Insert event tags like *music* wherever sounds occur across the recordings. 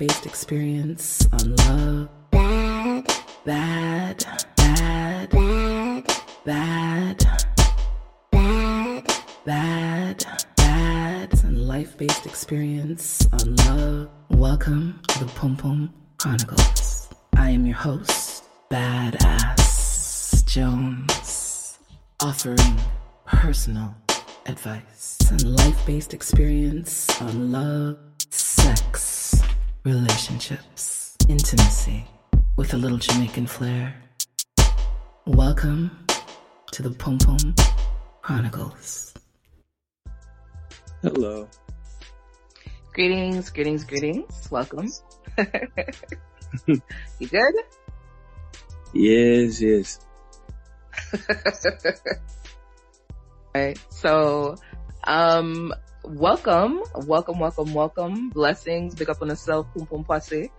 life-based experience on love, bad, bad, bad, bad, bad, bad, bad, bad, and life-based experience on love. Welcome to the Pum Pum Chronicles. I am your host, Badass Jones, offering personal advice and life-based experience on love, sex, relationships, intimacy with a little Jamaican flair. Welcome to the Pum Pum Chronicles. Hello. Greetings, greetings, greetings. Welcome. *laughs* you good? Yes, yes. *laughs* Right. So, um, welcome, welcome, welcome, welcome. Blessings. Big up on yourself. Pum pum passe.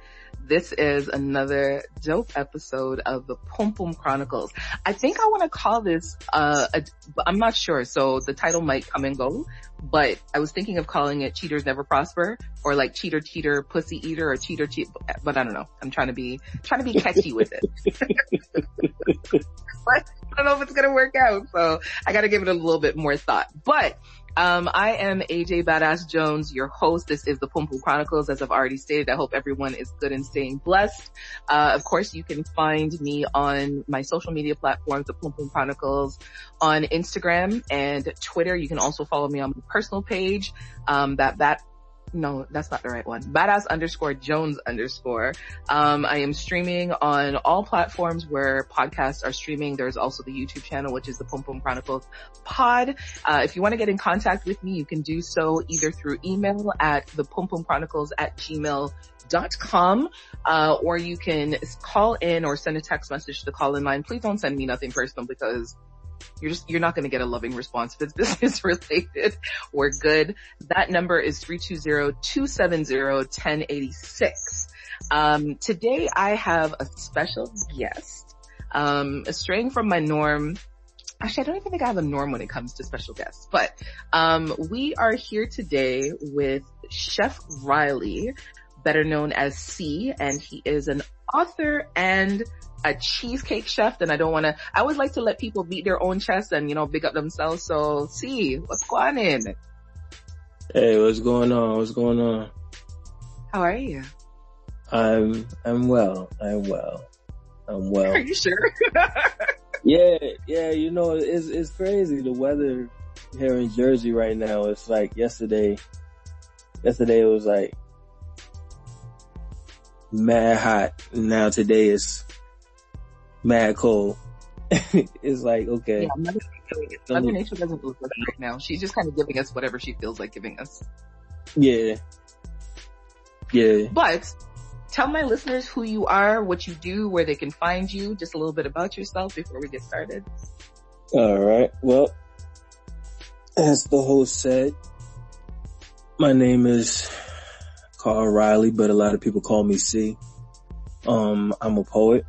This is another dope episode of the Pum Pum Chronicles. I think I want to call this, uh, a, I'm not sure. So the title might come and go, but I was thinking of calling it Cheaters Never Prosper or like Cheater Cheater Pussy Eater or Cheater Cheat, but I don't know. I'm trying to be, trying to be catchy with it. *laughs* but I don't know if it's going to work out. So I got to give it a little bit more thought, but um, I am AJ Badass Jones, your host. This is the Pum Pum Chronicles. As I've already stated, I hope everyone is good and staying blessed. Uh, of course, you can find me on my social media platforms, the Pum Pum Chronicles, on Instagram and Twitter. You can also follow me on my personal page, um, that that no, that's not the right one. Badass underscore Jones underscore. Um, I am streaming on all platforms where podcasts are streaming. There's also the YouTube channel, which is the Pum Pum Chronicles pod. Uh, if you want to get in contact with me, you can do so either through email at the Pum Pum Chronicles at gmail dot com, uh, or you can call in or send a text message to call in line. Please don't send me nothing personal because you're just, you're not going to get a loving response if it's *laughs* business related. We're good. That number is 320-270-1086. Um, today I have a special guest, um, straying from my norm. Actually, I don't even think I have a norm when it comes to special guests, but, um, we are here today with Chef Riley, better known as Cee, and he is an author and a cheesecake chef, then I don't want to, I always like to let people beat their own chest and, you know, big up themselves. So Cee, what's going on? Hey, what's going on? What's going on? How are you? I'm, I'm well. I'm well. I'm well. Are you sure? *laughs* yeah, yeah, you know, it's, it's crazy. The weather here in Jersey right now, it's like yesterday, yesterday it was like mad hot. Now today is mad cold. *laughs* it's like, okay. Yeah, Mother, Mother Nature doesn't look right now. She's just kind of giving us whatever she feels like giving us. Yeah. Yeah. But tell my listeners who you are, what you do, where they can find you, just a little bit about yourself before we get started. All right. Well, as the host said, my name is Carl Riley, but a lot of people call me Cee. Um, I'm a poet.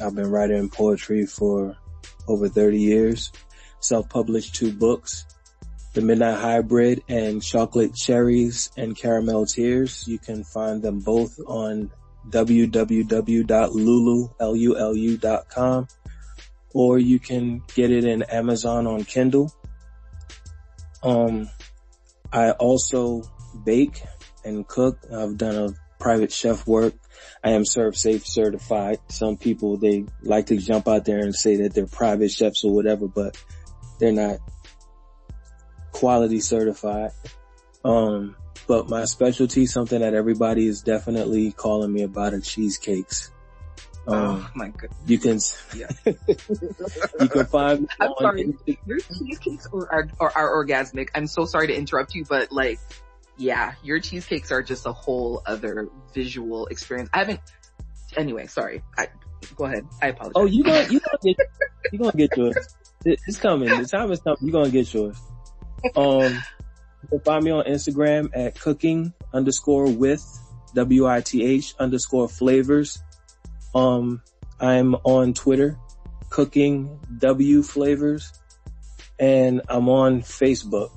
I've been writing poetry for over 30 years. Self-published two books, The Midnight Hybrid and Chocolate Cherries and Caramel Tears. You can find them both on www.lulu.com or you can get it in Amazon on Kindle. Um, I also bake and cook. I've done a private chef work. I am ServSafe certified. Some people, they like to jump out there and say that they're private chefs or whatever, but they're not quality certified. Um, but my specialty, something that everybody is definitely calling me about are cheesecakes. Um, oh my goodness. You can, yeah. *laughs* you can find I'm sorry. Your cheesecakes are, are, are, are orgasmic. I'm so sorry to interrupt you, but like, yeah, your cheesecakes are just a whole other visual experience. I haven't, anyway, sorry. I, go ahead. I apologize. Oh, you gonna, you gonna get, you gonna get yours. It's coming. The time is coming. You're gonna get yours. Um, you can find me on Instagram at cooking underscore with W-I-T-H underscore flavors. Um, I'm on Twitter, cooking W flavors, and I'm on Facebook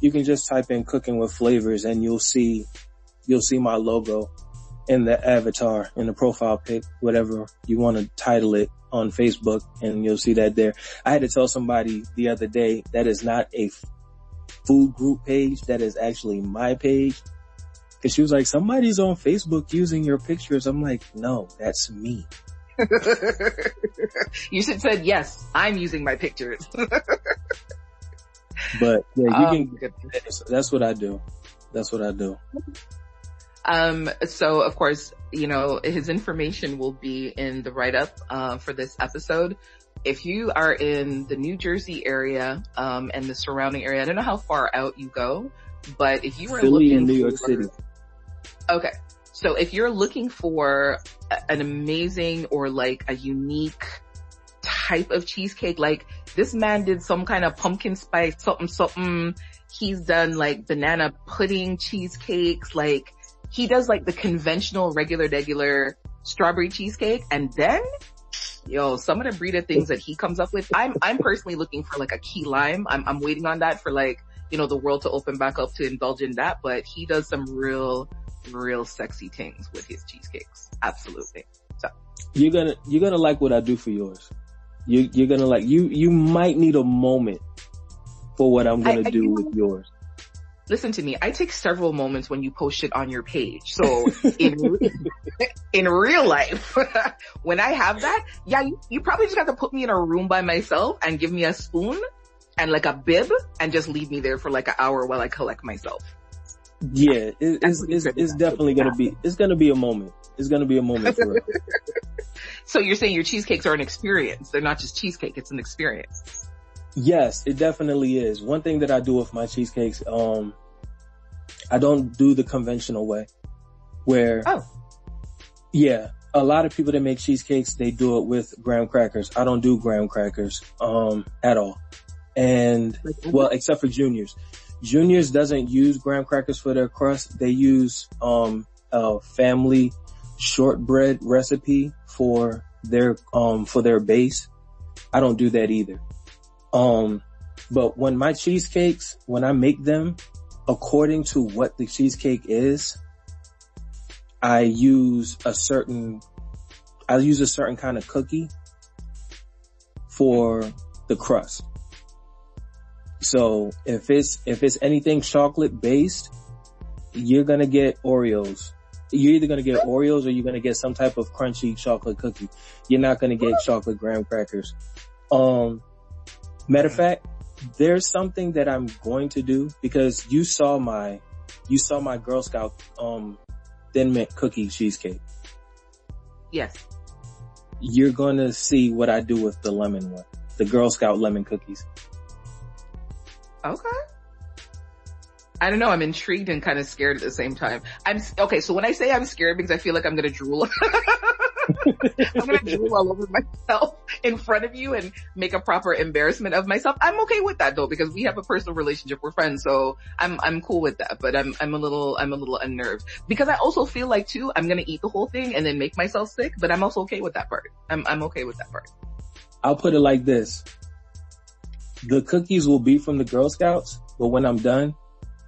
you can just type in cooking with flavors and you'll see, you'll see my logo. in the avatar, in the profile pic, whatever you want to title it on Facebook and you'll see that there. I had to tell somebody the other day that is not a food group page. That is actually my page. Cause she was like, somebody's on Facebook using your pictures. I'm like, no, that's me. *laughs* you should said, yes, I'm using my pictures. *laughs* but yeah, you um, can, that's what I do. That's what I do. Um, so of course, you know, his information will be in the write-up, uh, for this episode. If you are in the New Jersey area, um, and the surrounding area, I don't know how far out you go, but if you were Philly looking in New York for, City. Okay. So if you're looking for an amazing or like a unique type of cheesecake, like this man did some kind of pumpkin spice, something, something. He's done like banana pudding cheesecakes, like he does like the conventional regular, regular strawberry cheesecake and then yo, some of the breed of things that he comes up with, I'm, I'm personally looking for like a key lime. I'm, I'm waiting on that for like, you know, the world to open back up to indulge in that, but he does some real, real sexy things with his cheesecakes. Absolutely. So. You're gonna, you're gonna like what I do for yours. You, you're gonna like, you, you might need a moment for what I'm gonna I, do I, with yours listen to me. I take several moments when you post it on your page. So *laughs* in, in real life, *laughs* when I have that, yeah, you, you probably just have to put me in a room by myself and give me a spoon and like a bib and just leave me there for like an hour while I collect myself. Yeah, it, it's, it's, it's definitely gonna be, it's gonna be a moment. It's gonna be a moment for it. *laughs* so you're saying your cheesecakes are an experience. They're not just cheesecake, it's an experience. Yes, it definitely is. One thing that I do with my cheesecakes, um, I don't do the conventional way where, oh. yeah, a lot of people that make cheesecakes, they do it with graham crackers. I don't do graham crackers, um, at all. And well, except for Junior's. Junior's doesn't use graham crackers for their crust. They use, um, a family shortbread recipe for their, um, for their base. I don't do that either. Um, but when my cheesecakes, when I make them according to what the cheesecake is, I use a certain, I use a certain kind of cookie for the crust. So if it's, if it's anything chocolate based, you're going to get Oreos. You're either going to get Oreos or you're going to get some type of crunchy chocolate cookie. You're not going to get chocolate graham crackers. Um, Matter of fact, there's something that I'm going to do because you saw my, you saw my Girl Scout, um, thin mint cookie cheesecake. Yes. You're going to see what I do with the lemon one, the Girl Scout lemon cookies. Okay. I don't know. I'm intrigued and kind of scared at the same time. I'm okay. So when I say I'm scared because I feel like I'm going to drool, *laughs* I'm going to drool all over myself in front of you and make a proper embarrassment of myself. I'm okay with that though because we have a personal relationship. We're friends, so I'm I'm cool with that. But I'm I'm a little I'm a little unnerved because I also feel like too I'm going to eat the whole thing and then make myself sick. But I'm also okay with that part. I'm I'm okay with that part. I'll put it like this: the cookies will be from the Girl Scouts, but when I'm done,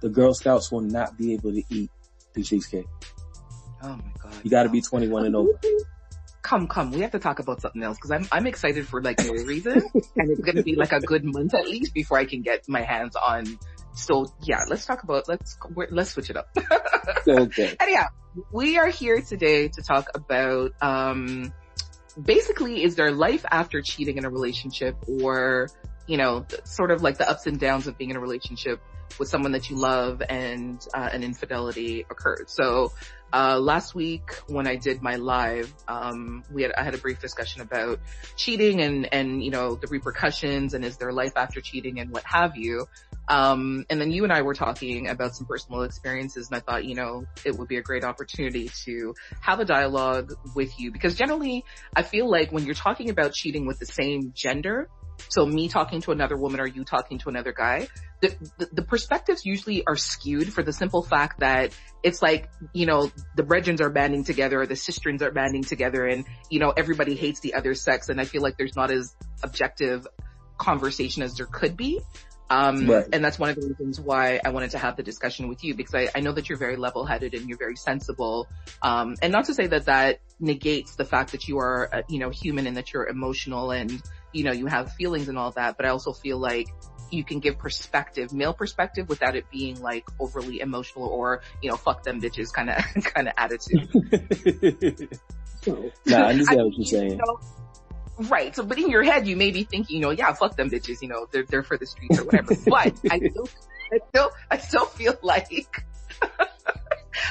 the Girl Scouts will not be able to eat the cheesecake. Oh my god! You got to be 21 and over. Come, come, we have to talk about something else because I'm I'm excited for like no reason, and it's gonna be like a good month at least before I can get my hands on. So yeah, let's talk about let's let's switch it up. *laughs* okay. Anyhow, we are here today to talk about um basically is there life after cheating in a relationship or you know sort of like the ups and downs of being in a relationship with someone that you love and uh, an infidelity occurred. So uh, last week when I did my live, um, we had I had a brief discussion about cheating and and you know the repercussions and is there life after cheating and what have you. Um, and then you and I were talking about some personal experiences and I thought, you know, it would be a great opportunity to have a dialogue with you because generally I feel like when you're talking about cheating with the same gender, so me talking to another woman or you talking to another guy, the, the, the, perspectives usually are skewed for the simple fact that it's like, you know, the brethrens are banding together or the sistrins are banding together and, you know, everybody hates the other sex and I feel like there's not as objective conversation as there could be. Um, right. and that's one of the reasons why I wanted to have the discussion with you because I, I know that you're very level headed and you're very sensible. Um, and not to say that that negates the fact that you are, uh, you know, human and that you're emotional and, you know, you have feelings and all that, but I also feel like you can give perspective, male perspective without it being like overly emotional or, you know, fuck them bitches kind of, *laughs* kind of attitude. *laughs* nah, I understand I what you're saying. You know, Right. So, but in your head, you may be thinking, you know, yeah, fuck them bitches, you know, they're, they're for the streets or whatever. *laughs* but I still, I still, I still feel like,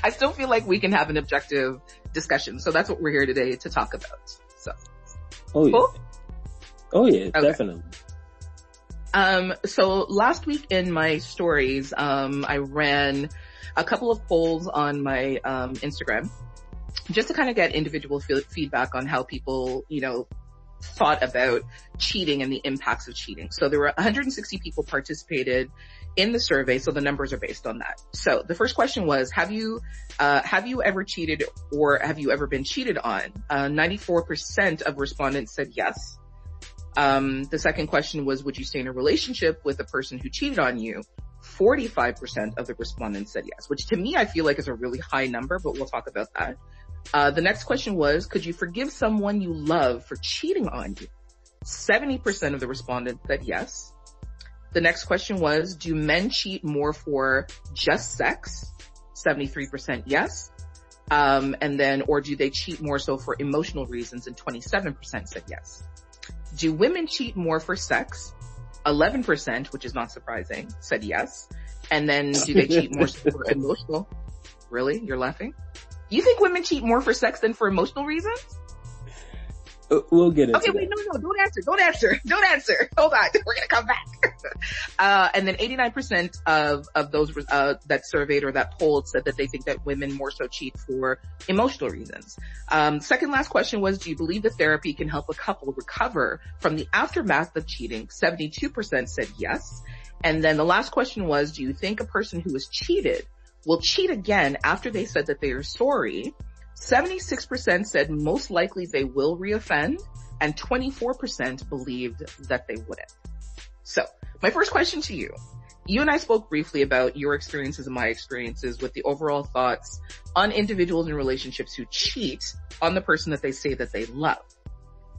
I still feel like we can have an objective discussion. So that's what we're here today to talk about. So. Oh yeah. Oh yeah, okay. definitely. Um, so last week in my stories, um, I ran a couple of polls on my, um, Instagram just to kind of get individual f- feedback on how people, you know, thought about cheating and the impacts of cheating. So there were 160 people participated in the survey, so the numbers are based on that. So the first question was, have you, uh, have you ever cheated or have you ever been cheated on? Uh, 94% of respondents said yes. Um, the second question was, would you stay in a relationship with a person who cheated on you? 45% of the respondents said yes, which to me I feel like is a really high number, but we'll talk about that. Uh, the next question was, could you forgive someone you love for cheating on you? 70% of the respondents said yes. The next question was, do men cheat more for just sex? 73% yes. Um, and then, or do they cheat more so for emotional reasons? And 27% said yes. Do women cheat more for sex? 11%, which is not surprising, said yes. And then do they cheat more *laughs* for emotional? Really? You're laughing? You think women cheat more for sex than for emotional reasons? Uh, we'll get it. Okay, wait, no, no, don't answer, don't answer, *laughs* don't answer. Hold on, *laughs* we're gonna come back. *laughs* uh, and then 89% of, of those, uh, that surveyed or that polled said that they think that women more so cheat for emotional reasons. Um, second last question was, do you believe that therapy can help a couple recover from the aftermath of cheating? 72% said yes. And then the last question was, do you think a person who was cheated will cheat again after they said that they are sorry. 76% said most likely they will reoffend and 24% believed that they wouldn't. So my first question to you, you and I spoke briefly about your experiences and my experiences with the overall thoughts on individuals in relationships who cheat on the person that they say that they love.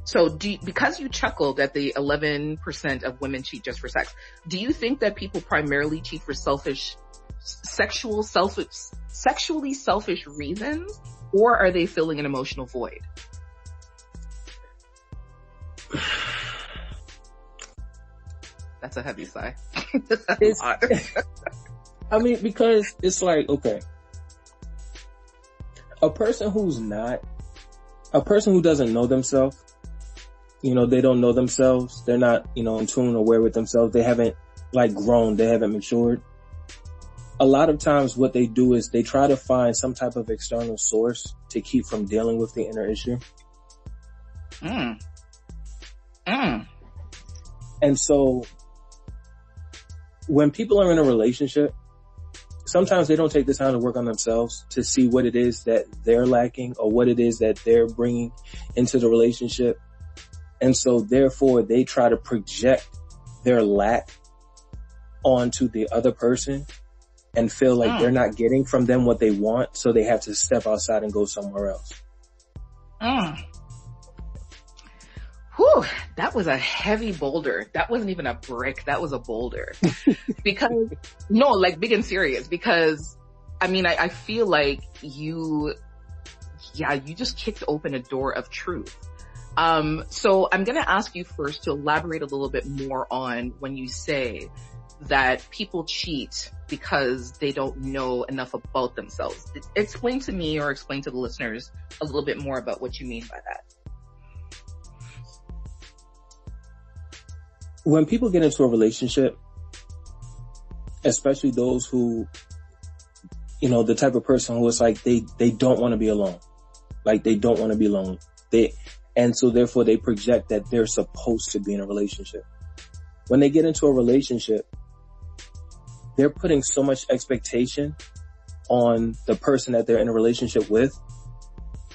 So do, because you chuckled at the 11% of women cheat just for sex, do you think that people primarily cheat for selfish sexual selfish, sexually selfish reasons or are they filling an emotional void? *sighs* That's a heavy sigh. *laughs* *laughs* I mean, because it's like, okay, a person who's not, a person who doesn't know themselves, you know, they don't know themselves. They're not, you know, in tune or aware with themselves. They haven't like grown. They haven't matured a lot of times what they do is they try to find some type of external source to keep from dealing with the inner issue. Mm. Mm. And so when people are in a relationship, sometimes they don't take the time to work on themselves to see what it is that they're lacking or what it is that they're bringing into the relationship. And so therefore they try to project their lack onto the other person and feel like mm. they're not getting from them what they want, so they have to step outside and go somewhere else. Mm. Whew, that was a heavy boulder. That wasn't even a brick. That was a boulder. *laughs* because, no, like big and serious because, I mean, I, I feel like you, yeah, you just kicked open a door of truth. Um, so I'm gonna ask you first to elaborate a little bit more on when you say that people cheat because they don't know enough about themselves. Explain to me or explain to the listeners a little bit more about what you mean by that. When people get into a relationship, especially those who, you know, the type of person who is like, they, they don't want to be alone. Like they don't want to be alone. They, and so therefore they project that they're supposed to be in a relationship. When they get into a relationship, they're putting so much expectation on the person that they're in a relationship with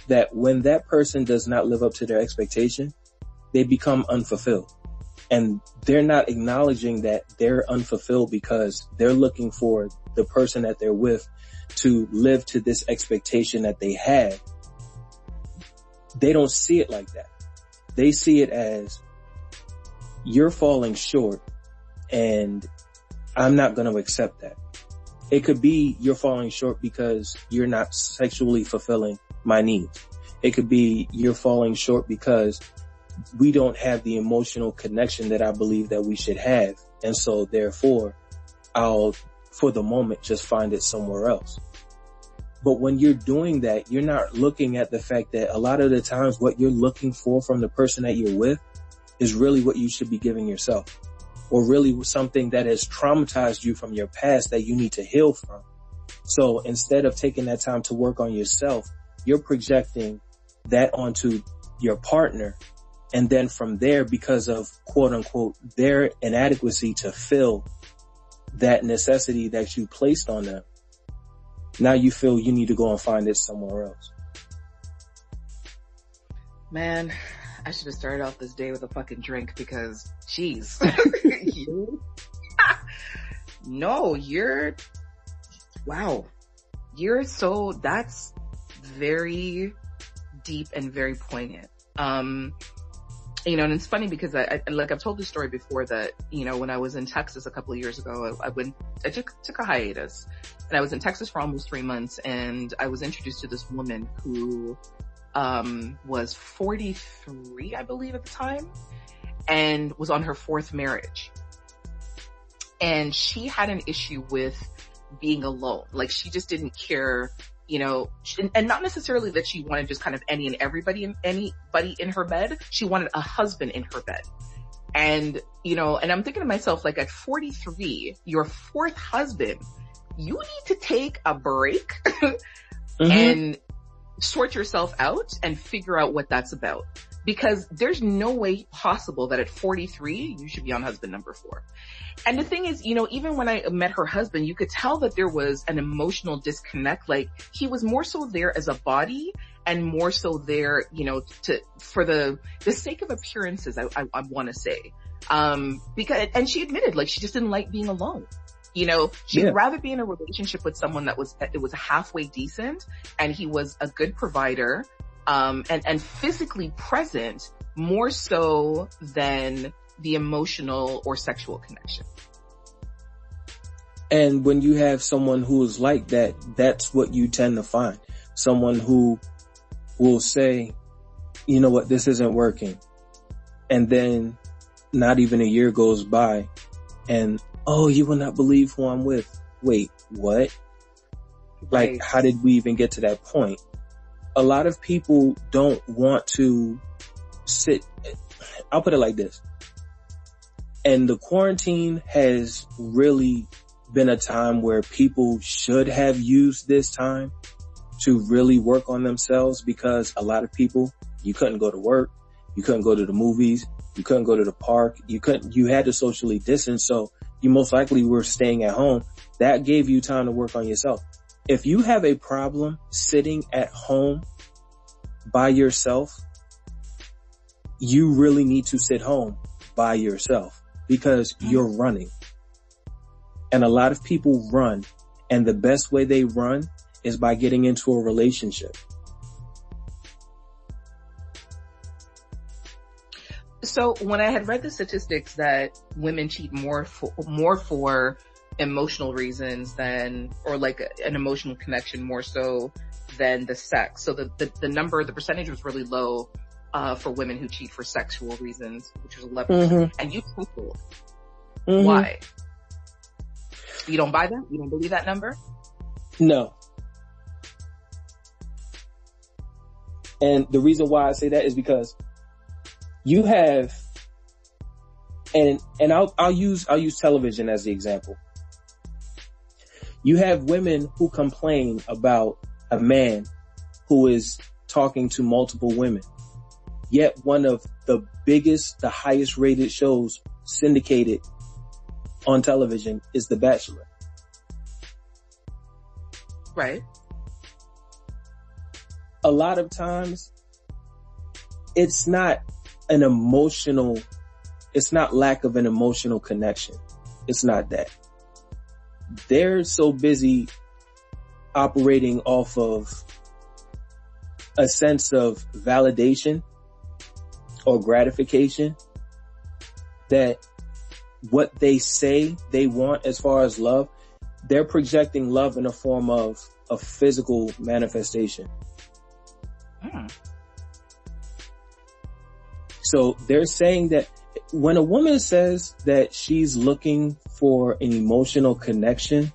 that when that person does not live up to their expectation, they become unfulfilled. and they're not acknowledging that they're unfulfilled because they're looking for the person that they're with to live to this expectation that they had. They don't see it like that. They see it as you're falling short and I'm not going to accept that. It could be you're falling short because you're not sexually fulfilling my needs. It could be you're falling short because we don't have the emotional connection that I believe that we should have. And so therefore I'll, for the moment, just find it somewhere else. But when you're doing that, you're not looking at the fact that a lot of the times what you're looking for from the person that you're with is really what you should be giving yourself or really something that has traumatized you from your past that you need to heal from. So instead of taking that time to work on yourself, you're projecting that onto your partner. And then from there, because of quote unquote, their inadequacy to fill that necessity that you placed on them, now you feel you need to go and find it somewhere else. Man, I should have started off this day with a fucking drink because, jeez. *laughs* *laughs* no, you're, wow. You're so, that's very deep and very poignant. Um, you know, and it's funny because I, I, like I've told this story before that, you know, when I was in Texas a couple of years ago, I, I went, I took, took a hiatus and I was in Texas for almost three months and I was introduced to this woman who um, was 43, I believe at the time, and was on her fourth marriage. And she had an issue with being alone. Like she just didn't care, you know, and not necessarily that she wanted just kind of any and everybody in anybody in her bed. She wanted a husband in her bed. And, you know, and I'm thinking to myself, like at 43, your fourth husband, you need to take a break *laughs* mm-hmm. and sort yourself out and figure out what that's about. Because there's no way possible that at 43, you should be on husband number four. And the thing is, you know, even when I met her husband, you could tell that there was an emotional disconnect. Like he was more so there as a body and more so there, you know, to, for the, the sake of appearances, I, I, I want to say. Um, because, and she admitted like she just didn't like being alone. You know, she'd yeah. rather be in a relationship with someone that was, that it was halfway decent and he was a good provider, um, and, and physically present more so than the emotional or sexual connection. And when you have someone who is like that, that's what you tend to find. Someone who will say, you know what, this isn't working. And then not even a year goes by and oh, you will not believe who I'm with. Wait, what? Right. Like, how did we even get to that point? A lot of people don't want to sit, I'll put it like this. And the quarantine has really been a time where people should have used this time to really work on themselves because a lot of people, you couldn't go to work, you couldn't go to the movies, you couldn't go to the park, you couldn't, you had to socially distance. So you most likely were staying at home. That gave you time to work on yourself. If you have a problem sitting at home by yourself, you really need to sit home by yourself because you're running. And a lot of people run and the best way they run is by getting into a relationship. So when I had read the statistics that women cheat more for, more for emotional reasons than, or like an emotional connection more so than the sex. So the, the, the number, the percentage was really low, uh, for women who cheat for sexual reasons, which was 11 mm-hmm. And you told mm-hmm. why? You don't buy that? You don't believe that number? No. And the reason why I say that is because you have, and, and I'll, I'll use, I'll use television as the example. You have women who complain about a man who is talking to multiple women. Yet one of the biggest, the highest rated shows syndicated on television is The Bachelor. Right. A lot of times it's not an emotional it's not lack of an emotional connection. It's not that. They're so busy operating off of a sense of validation or gratification that what they say they want as far as love, they're projecting love in a form of a physical manifestation. Hmm. So they're saying that when a woman says that she's looking for an emotional connection,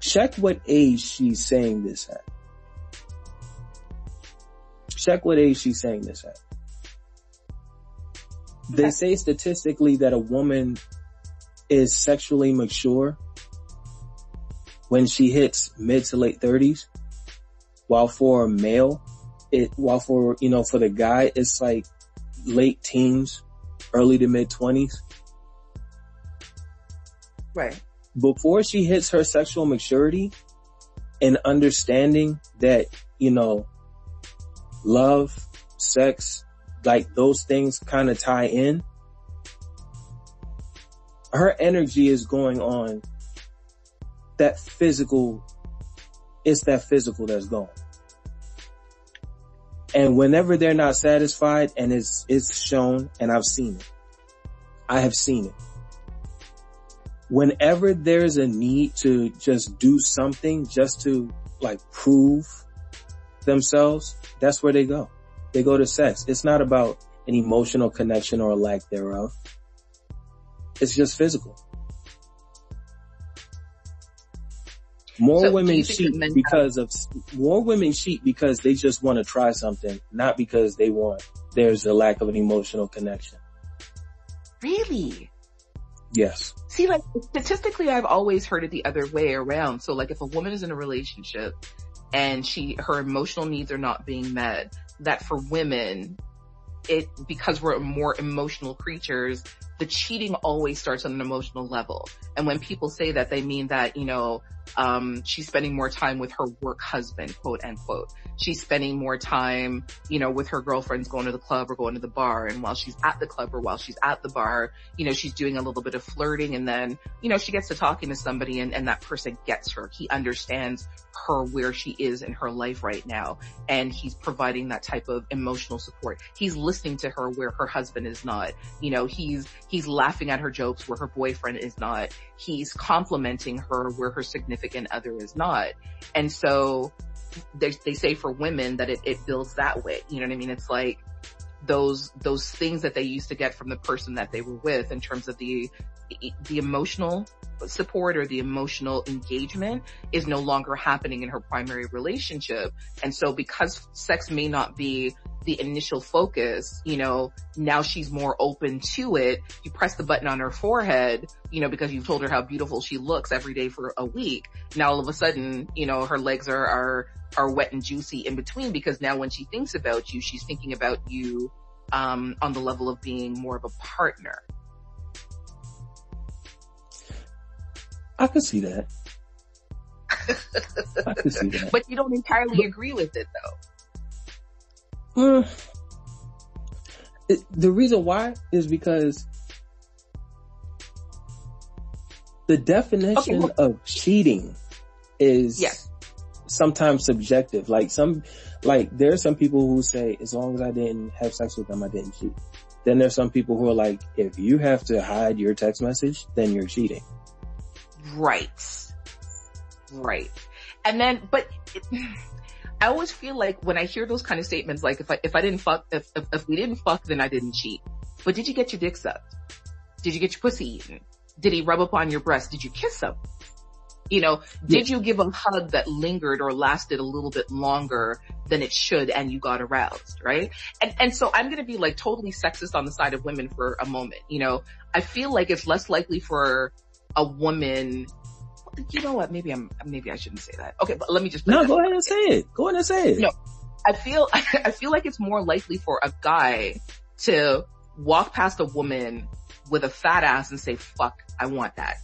check what age she's saying this at. Check what age she's saying this at. They say statistically that a woman is sexually mature when she hits mid to late thirties, while for a male, it, while for, you know, for the guy, it's like late teens, early to mid twenties. Right. Before she hits her sexual maturity and understanding that, you know, love, sex, like those things kind of tie in. Her energy is going on that physical, it's that physical that's going. And whenever they're not satisfied and it's, it's shown and I've seen it, I have seen it. Whenever there's a need to just do something just to like prove themselves, that's where they go. They go to sex. It's not about an emotional connection or a lack thereof. It's just physical. More so women cheat because of, more women cheat because they just want to try something, not because they want, there's a lack of an emotional connection. Really? Yes. See, like statistically, I've always heard it the other way around. So like if a woman is in a relationship and she, her emotional needs are not being met, that for women, it, because we're more emotional creatures, the cheating always starts on an emotional level. And when people say that, they mean that, you know, um, she's spending more time with her work husband, quote unquote. She's spending more time, you know, with her girlfriends going to the club or going to the bar. And while she's at the club or while she's at the bar, you know, she's doing a little bit of flirting and then, you know, she gets to talking to somebody and, and that person gets her. He understands her where she is in her life right now. And he's providing that type of emotional support. He's listening to her where her husband is not. You know, he's, he's laughing at her jokes where her boyfriend is not. He's complimenting her where her significant other is not. And so they, they say for women that it, it builds that way. You know what I mean? It's like, those those things that they used to get from the person that they were with in terms of the the emotional support or the emotional engagement is no longer happening in her primary relationship. And so because sex may not be the initial focus, you know, now she's more open to it. You press the button on her forehead, you know, because you've told her how beautiful she looks every day for a week. Now all of a sudden, you know, her legs are, are, are wet and juicy in between because now when she thinks about you, she's thinking about you, um, on the level of being more of a partner. I could see that. *laughs* I could see that. But you don't entirely agree with it though. Mm, it, the reason why is because the definition okay, of cheating is sometimes subjective. Like some, like there are some people who say, as long as I didn't have sex with them, I didn't cheat. Then there's some people who are like, if you have to hide your text message, then you're cheating. Right. Right. And then, but it, I always feel like when I hear those kind of statements, like if I, if I didn't fuck, if, if, if we didn't fuck, then I didn't cheat. But did you get your dick sucked? Did you get your pussy eaten? Did he rub up on your breast? Did you kiss him? You know, did you give a hug that lingered or lasted a little bit longer than it should and you got aroused, right? And, and so I'm going to be like totally sexist on the side of women for a moment. You know, I feel like it's less likely for a woman you know what? Maybe I'm, maybe I shouldn't say that. Okay, but let me just. No, go ahead and say it. Go ahead and say it. No, I feel, *laughs* I feel like it's more likely for a guy to walk past a woman with a fat ass and say, fuck, I want that.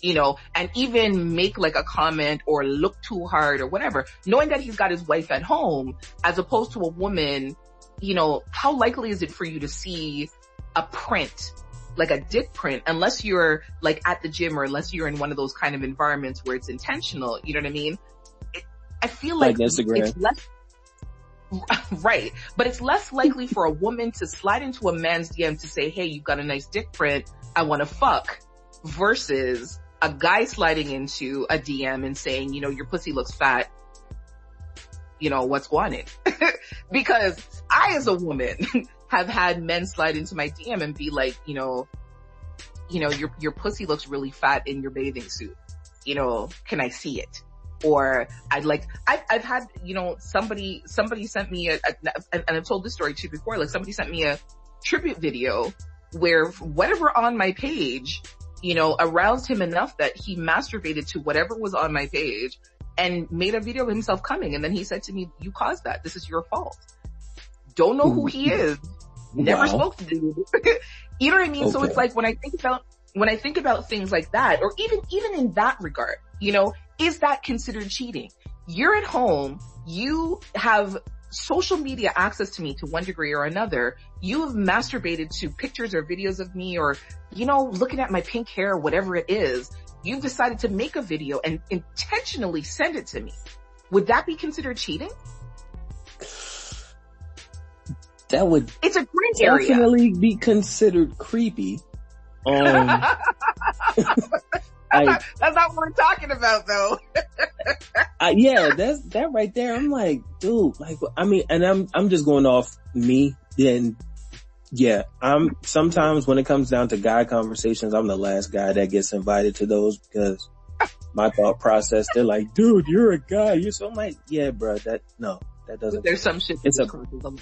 You know, and even make like a comment or look too hard or whatever, knowing that he's got his wife at home as opposed to a woman, you know, how likely is it for you to see a print like a dick print unless you're like at the gym or unless you're in one of those kind of environments where it's intentional. You know what I mean? It, I feel like, Like Instagram. it's less, *laughs* right. But it's less likely for a woman to slide into a man's DM to say, Hey, you've got a nice dick print. I want to fuck versus a guy sliding into a DM and saying, you know, your pussy looks fat. You know, what's wanted? *laughs* because I as a woman have had men slide into my DM and be like, you know, you know, your, your pussy looks really fat in your bathing suit. You know, can I see it? Or I'd like, I've, I've had, you know, somebody, somebody sent me a, a, and I've told this story too before, like somebody sent me a tribute video where whatever on my page, you know, aroused him enough that he masturbated to whatever was on my page and made a video of himself coming. And then he said to me, you caused that. This is your fault. Don't know who he *laughs* is. Never Wow. spoke to dude. *laughs* you know what I mean? So it's like when I think about, when I think about things like that, or even, even in that regard, you know, is that considered cheating? You're at home, you have social media access to me to one degree or another. You have masturbated to pictures or videos of me or, you know, looking at my pink hair, whatever it is. You've decided to make a video and intentionally send it to me. Would that be considered cheating? That would It's a gray area. definitely be considered creepy. Um, *laughs* I, That's not what we're talking about though. I, yeah, that's that right there. I'm like, dude, like, I mean, and I'm, I'm just going off me. Then, yeah, I'm sometimes when it comes down to guy conversations, I'm the last guy that gets invited to those because my thought process, they're like, dude, you're a guy. You're so I'm like, yeah, bro, that no, that doesn't. There's some shit. It's that a- crosses the line.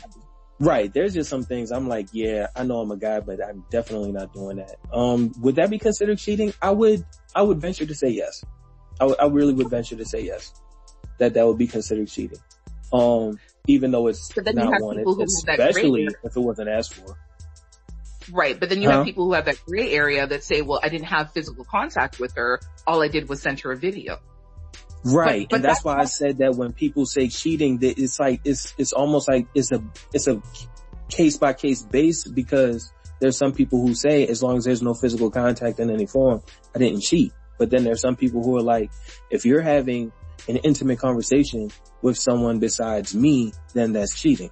Right. There's just some things I'm like, yeah, I know I'm a guy, but I'm definitely not doing that. Um, would that be considered cheating? I would, I would venture to say yes. I really would venture to say yes. That that would be considered cheating. Um, even though it's But then you not have wanted, people who have that especially if it wasn't asked for. Right. But then you Huh? have people who have that gray area that say, well, I didn't have physical contact with her. All I did was send her a video. Right. but and that's that's why I said that when people say cheating, that it's like, it's, it's almost like it's a, it's a case by case base because there's some people who say as long as there's no physical contact in any form, I didn't cheat. But then there's some people who are like, if you're having an intimate conversation with someone besides me, then that's cheating.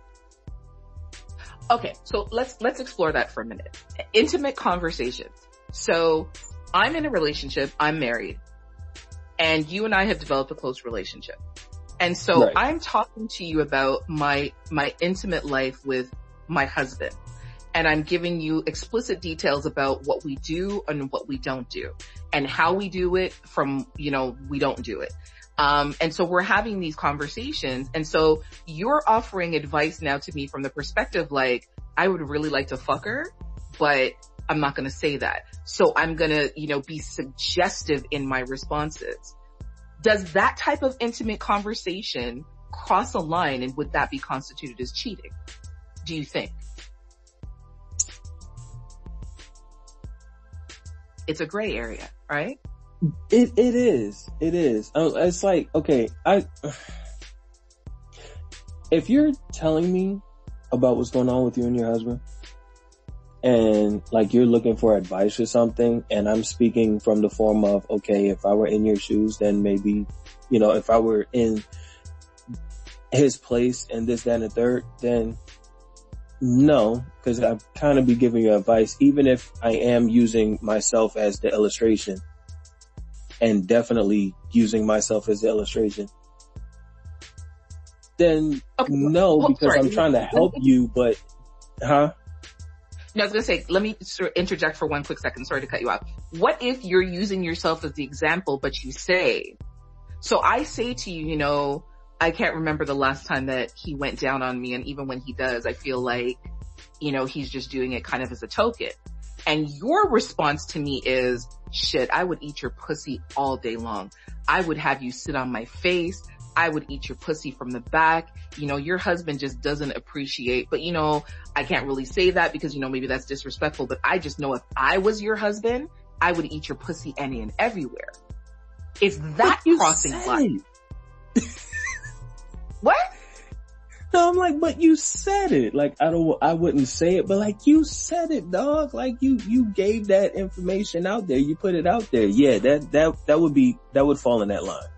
Okay. So let's, let's explore that for a minute. Intimate conversations. So I'm in a relationship. I'm married and you and I have developed a close relationship. And so Right. I'm talking to you about my, my intimate life with my husband. And I'm giving you explicit details about what we do and what we don't do and how we do it from, you know, we don't do it. Um, and so we're having these conversations. And so you're offering advice now to me from the perspective like, I would really like to fuck her, but I'm not going to say that. So I'm going to, you know, be suggestive in my responses. Does that type of intimate conversation cross a line and would that be constituted as cheating? Do you think? It's a gray area, right? It, it is. It is. Uh, It's like, okay, I, *sighs* if you're telling me about what's going on with you and your husband and like you're looking for advice or something and I'm speaking from the form of, okay, if I were in your shoes, then maybe, you know, if I were in his place and this, that, and the third, then no, because I'd kind of be giving you advice, even if I am using myself as the illustration and definitely using myself as the illustration, then Okay. no, Oh, because sorry. I'm trying to help you, but, huh? No, I was gonna say, let me interject for one quick second. Sorry to cut you off. What if you're using yourself as the example, but you say, so I say to you, you know, I can't remember the last time that he went down on me. And even when he does, I feel like, you know, he's just doing it kind of as a token. And your response to me is, shit, I would eat your pussy all day long. I would have you sit on my face. I would eat your pussy from the back. You know, your husband just doesn't appreciate, but you know, I can't really say that because, you know, maybe that's disrespectful, but I just know if I was your husband, I would eat your pussy any and everywhere. Is that You crossing said line? *laughs* What? No, I'm like, but you said it. Like, I don't, I wouldn't say it, but like, you said it, dog. Like, you, you gave that information out there. You put it out there. Yeah, that, that, that would be, that would fall in that line.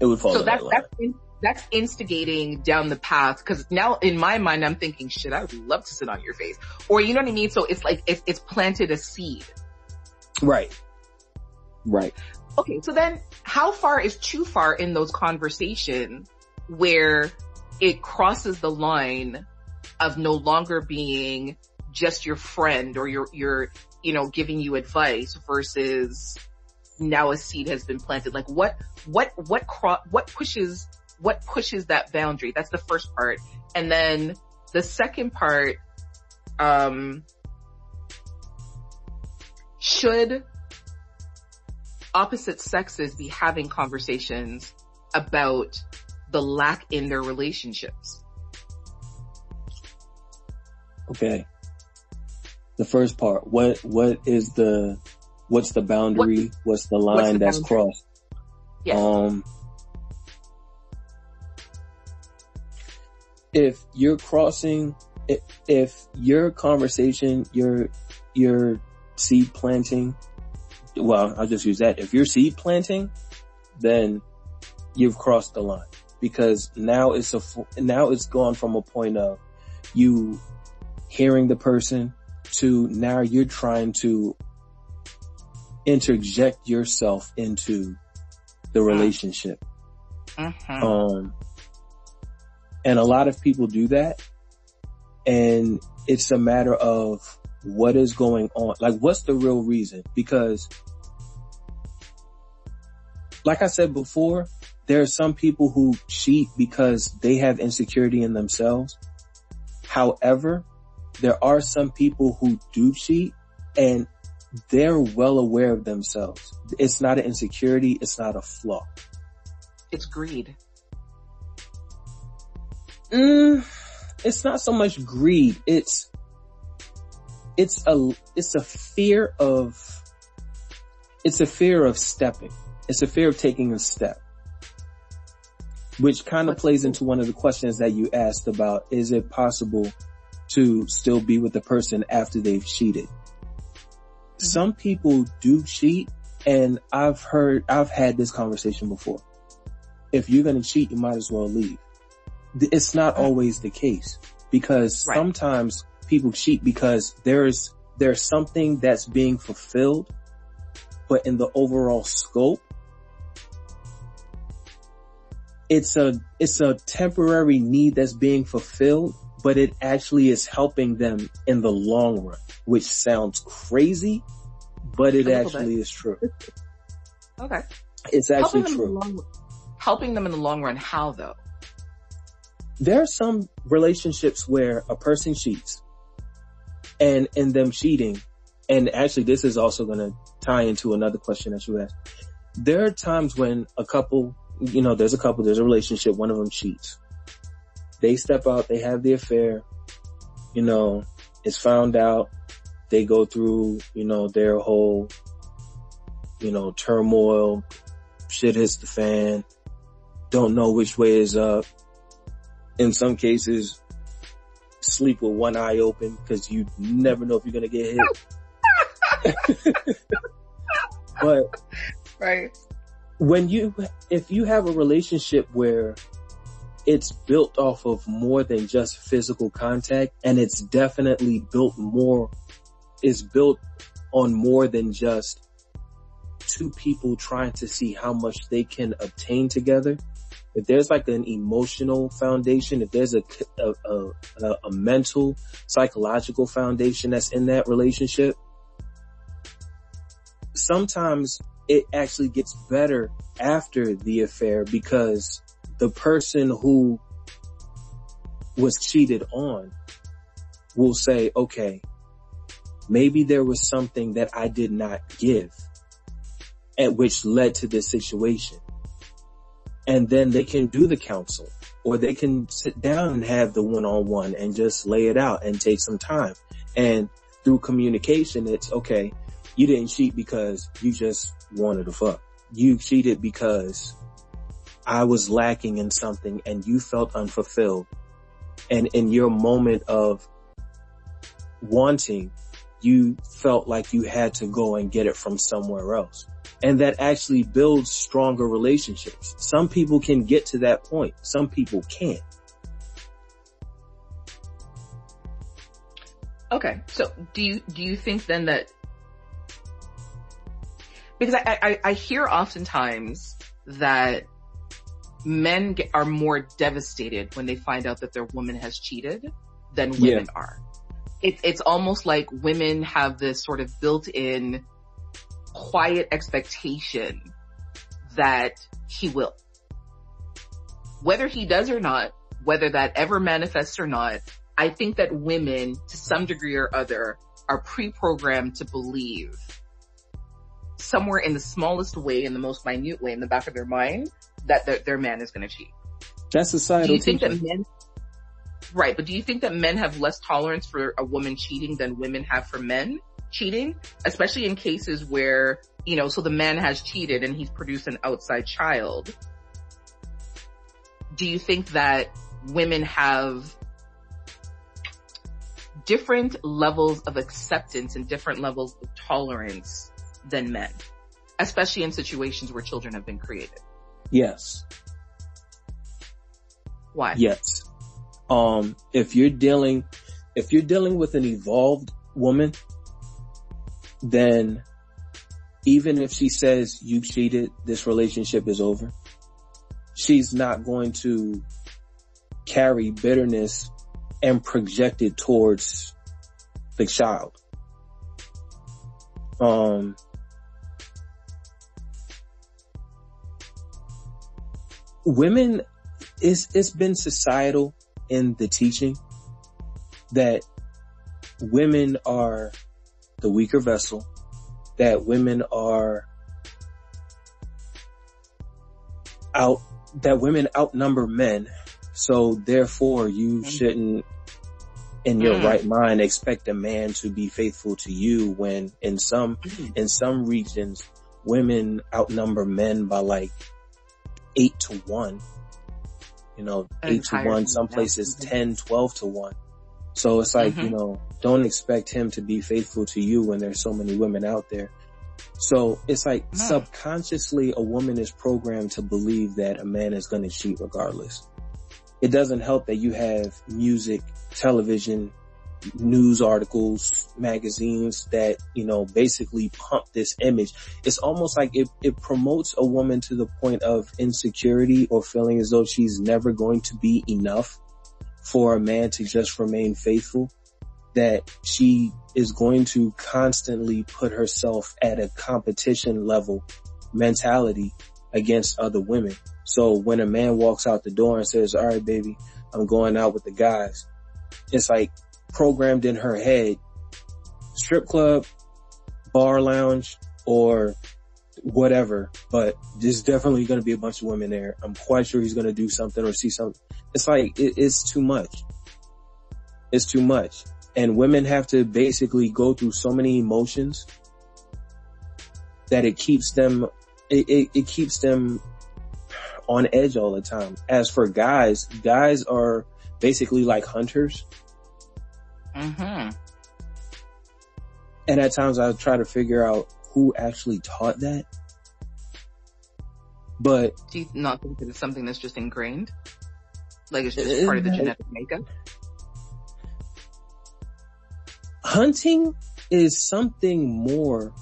It would fall So that's, that that's, in, that's instigating down the path. Cause now in my mind, I'm thinking, shit, I would love to sit on your face. Or you know what I mean? So it's like, it's, it's planted a seed. Right. Right. Okay, so then how far is too far in those conversations where it crosses the line of no longer being just your friend or your, your, you know, giving you advice versus now a seed has been planted? Like what, what, what cro- what pushes, what pushes that boundary? That's the first part. And then the second part, um, should opposite sexes be having conversations about the lack in their relationships? Okay. The first part, what, what is the, what's the boundary? what's the line the that's crossed? Yes. Um, if you're crossing, if, if your conversation, your, your seed planting, well, I'll just use that. If you're seed planting, then you've crossed the line because now it's a, now it's gone from a point of you hearing the person to now you're trying to interject yourself into the relationship. Mhm. Um, and a lot of people do that. And it's a matter of what is going on. Like, what's the real reason? Because like I said before, there are some people who cheat because they have insecurity in themselves. However, there are some people who do cheat and they're well aware of themselves. It's not an insecurity. It's not a flaw. It's greed. Mm, it's not so much greed. It's, it's a, it's a fear of, it's a fear of stepping. It's a fear of taking a step. Which kind of plays into one of the questions that you asked about, is it possible to still be with the person after they've cheated? Some people do cheat and I've heard, I've had this conversation before. If you're going to cheat, you might as well leave. It's not always the case because Right. sometimes people cheat because there's, there's something that's being fulfilled, but in the overall scope, it's a, it's a temporary need that's being fulfilled, but it actually is helping them in the long run, which sounds crazy, but it actually is true. *laughs* Okay. It's actually helping true. long helping them in the long run. How though? there are some relationships where a person cheats and in them cheating, and actually this is also going to tie into another question that you asked. There are times when a couple, you know, there's a couple, there's a relationship, one of them cheats. They step out, they have the affair, you know, it's found out, they go through, you know, their whole, you know, turmoil, shit hits the fan, don't know which way is up, in some cases sleep with one eye open because you never know if you're going to get hit. *laughs* but Right. when you, if you have a relationship where it's built off of more than just physical contact and it's definitely built more, is built on more than just two people trying to see how much they can obtain together. If there's like an emotional foundation, if there's a, a, a, a mental, psychological foundation that's in that relationship, sometimes it actually gets better after the affair because the person who was cheated on will say, okay, maybe there was something that I did not give and which led to this situation. And then they can do the counsel or they can sit down and have the one-on-one and just lay it out and take some time. And through communication, it's okay. You didn't cheat because you just wanted to fuck. You cheated because I was lacking in something and you felt unfulfilled And in your moment of wanting, you felt like you had to go and get it from somewhere else. And that actually builds stronger relationships. Some people can get to that point. Some people can't. Okay. So do you, do you think then that, because I, I, I hear oftentimes that men get, are more devastated when they find out that their woman has cheated than women yeah. are. It, it's almost like women have this sort of built-in quiet expectation that he will. Whether he does or not, whether that ever manifests or not, I think that women to some degree or other are pre-programmed to believe somewhere in the smallest way, in the most minute way in the back of their mind that their, their man is going to cheat. That's societal. Do you think that men, right, but do you think that men have less tolerance for a woman cheating than women have for men cheating? Especially in cases where, you know, so the man has cheated and he's produced an outside child. Do you think that women have different levels of acceptance and different levels of tolerance than men, especially in situations where children have been created? Yes. Why? Yes. Um, if you're dealing, if you're dealing with an evolved woman, then even if she says you cheated, this relationship is over. She's not going to carry bitterness and project it towards the child. Um, women, it's, it's been societal in the teaching that women are the weaker vessel, that women are out, that women outnumber men. So therefore you mm-hmm. shouldn't in your mm. right mind expect a man to be faithful to you when in some, mm. in some regions, women outnumber men by like eight to one. You know, eight to one, some places 10, 12 to one. So it's like, mm-hmm. you know, don't expect him to be faithful to you when there's so many women out there. So it's like no. subconsciously a woman is programmed to believe that a man is going to cheat regardless. It doesn't help that you have music, television, news articles, magazines that, you know, basically pump this image. It's almost like it, it promotes a woman to the point of insecurity or feeling as though she's never going to be enough for a man to just remain faithful. That she is going to constantly put herself at a competition level mentality against other women. So when a man walks out the door and says, all right, baby, I'm going out with the guys, it's like programmed in her head, strip club, bar lounge, or whatever, but there's definitely going to be a bunch of women there. I'm quite sure he's going to do something or see something. It's like, it, it's too much. It's too much. And women have to basically go through so many emotions that it keeps them, it, it, it keeps them on edge all the time. As for guys, guys are basically like hunters Mm-hmm. And at times I try to figure out who actually taught that. But do you not think that it's something that's just ingrained? Like it's just part of the genetic makeup? Hunting is something more.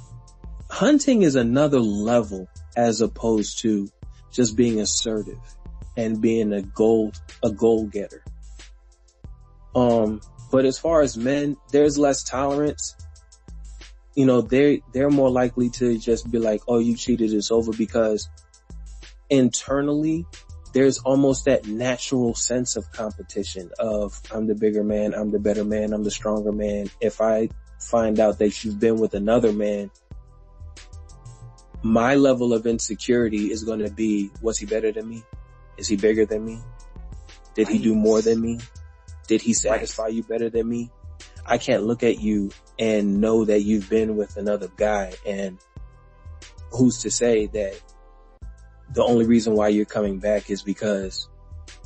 Hunting is another level as opposed to just being assertive and being a goal, a goal getter. Um, but as far as men, there's less tolerance. You know, they're, they're more likely to just be like, oh, you cheated, it's over because internally there's almost that natural sense of competition of I'm the bigger man, I'm the better man, I'm the stronger man. If I find out that you've been with another man, my level of insecurity is going to be, was he better than me? Is he bigger than me? Did he do more than me? Did he satisfy right. you better than me? I can't look at you and know that you've been with another guy and who's to say that the only reason why you're coming back is because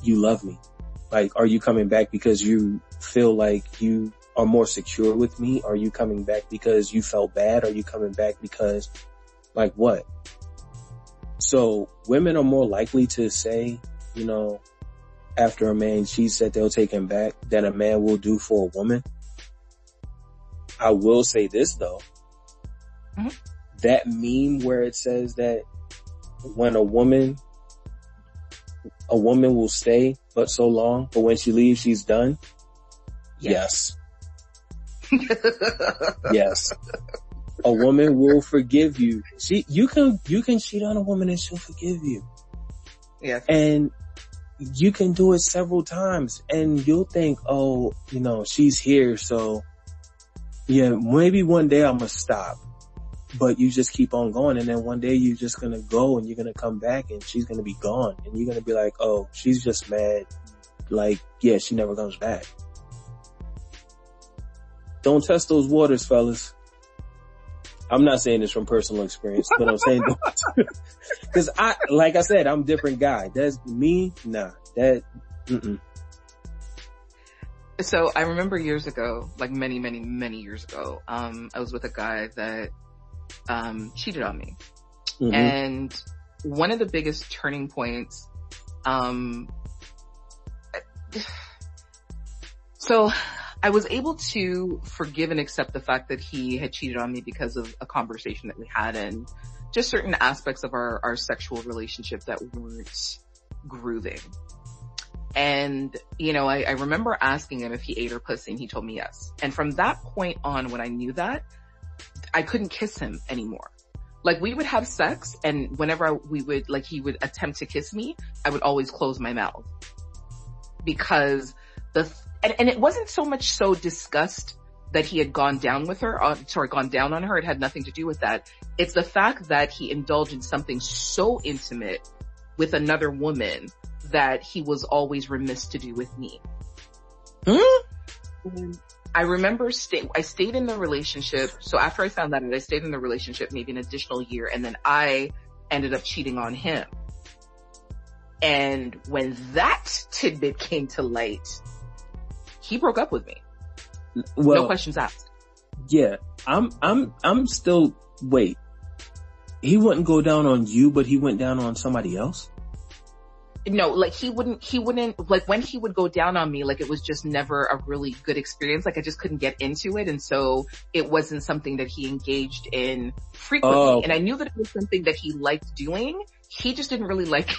you love me. Like, are you coming back because you feel like you are more secure with me? Are you coming back because you felt bad? Are you coming back because like what? So women are more likely to say, you know, after a man cheats that they'll take him back than a man will do for a woman. I will say this though. Mm-hmm. That meme where it says that when a woman, a woman will stay but so long, but when she leaves, she's done. Yes. Yes. *laughs* yes. A woman will forgive you. She, you can, you can cheat on a woman and she'll forgive you. Yeah. And you can do it several times and you'll think, oh, you know, she's here. So yeah, maybe one day I'm gonna stop, but you just keep on going. And then one day you're just gonna go and you're gonna come back and she's gonna be gone and you're gonna be like, oh, she's just mad. Like, yeah, she never comes back. Don't test those waters, fellas. I'm not saying this from personal experience, but I'm saying *laughs* because I, like I said, I'm a different guy. That's me. Nah, that. Mm-mm. So I remember years ago, like many, many, many years ago, um, I was with a guy that, um, cheated on me. Mm-hmm. And one of the biggest turning points, um, *sighs* so I was able to forgive and accept the fact that he had cheated on me because of a conversation that we had and just certain aspects of our, our sexual relationship that weren't grooving. And, you know, I, I remember asking him if he ate her pussy and he told me yes. And from that point on, when I knew that, I couldn't kiss him anymore. Like we would have sex and whenever we would, like he would attempt to kiss me, I would always close my mouth. Because the, and, and it wasn't so much so disgust that he had gone down with her, uh, sorry, gone down on her. It had nothing to do with that. It's the fact that he indulged in something so intimate with another woman that he was always remiss to do with me. Hmm? I remember stay, I stayed in the relationship. So after I found that out, I stayed in the relationship maybe an additional year and then I ended up cheating on him. And when that tidbit came to light, he broke up with me. Well, no questions asked. Yeah, I'm, I'm, I'm still, wait, he wouldn't go down on you, but he went down on somebody else? no, like he wouldn't, he wouldn't, like when he would go down on me, like it was just never a really good experience. Like I just couldn't get into it. And so it wasn't something that he engaged in frequently. Oh. And I knew that it was something that he liked doing. He just didn't really like,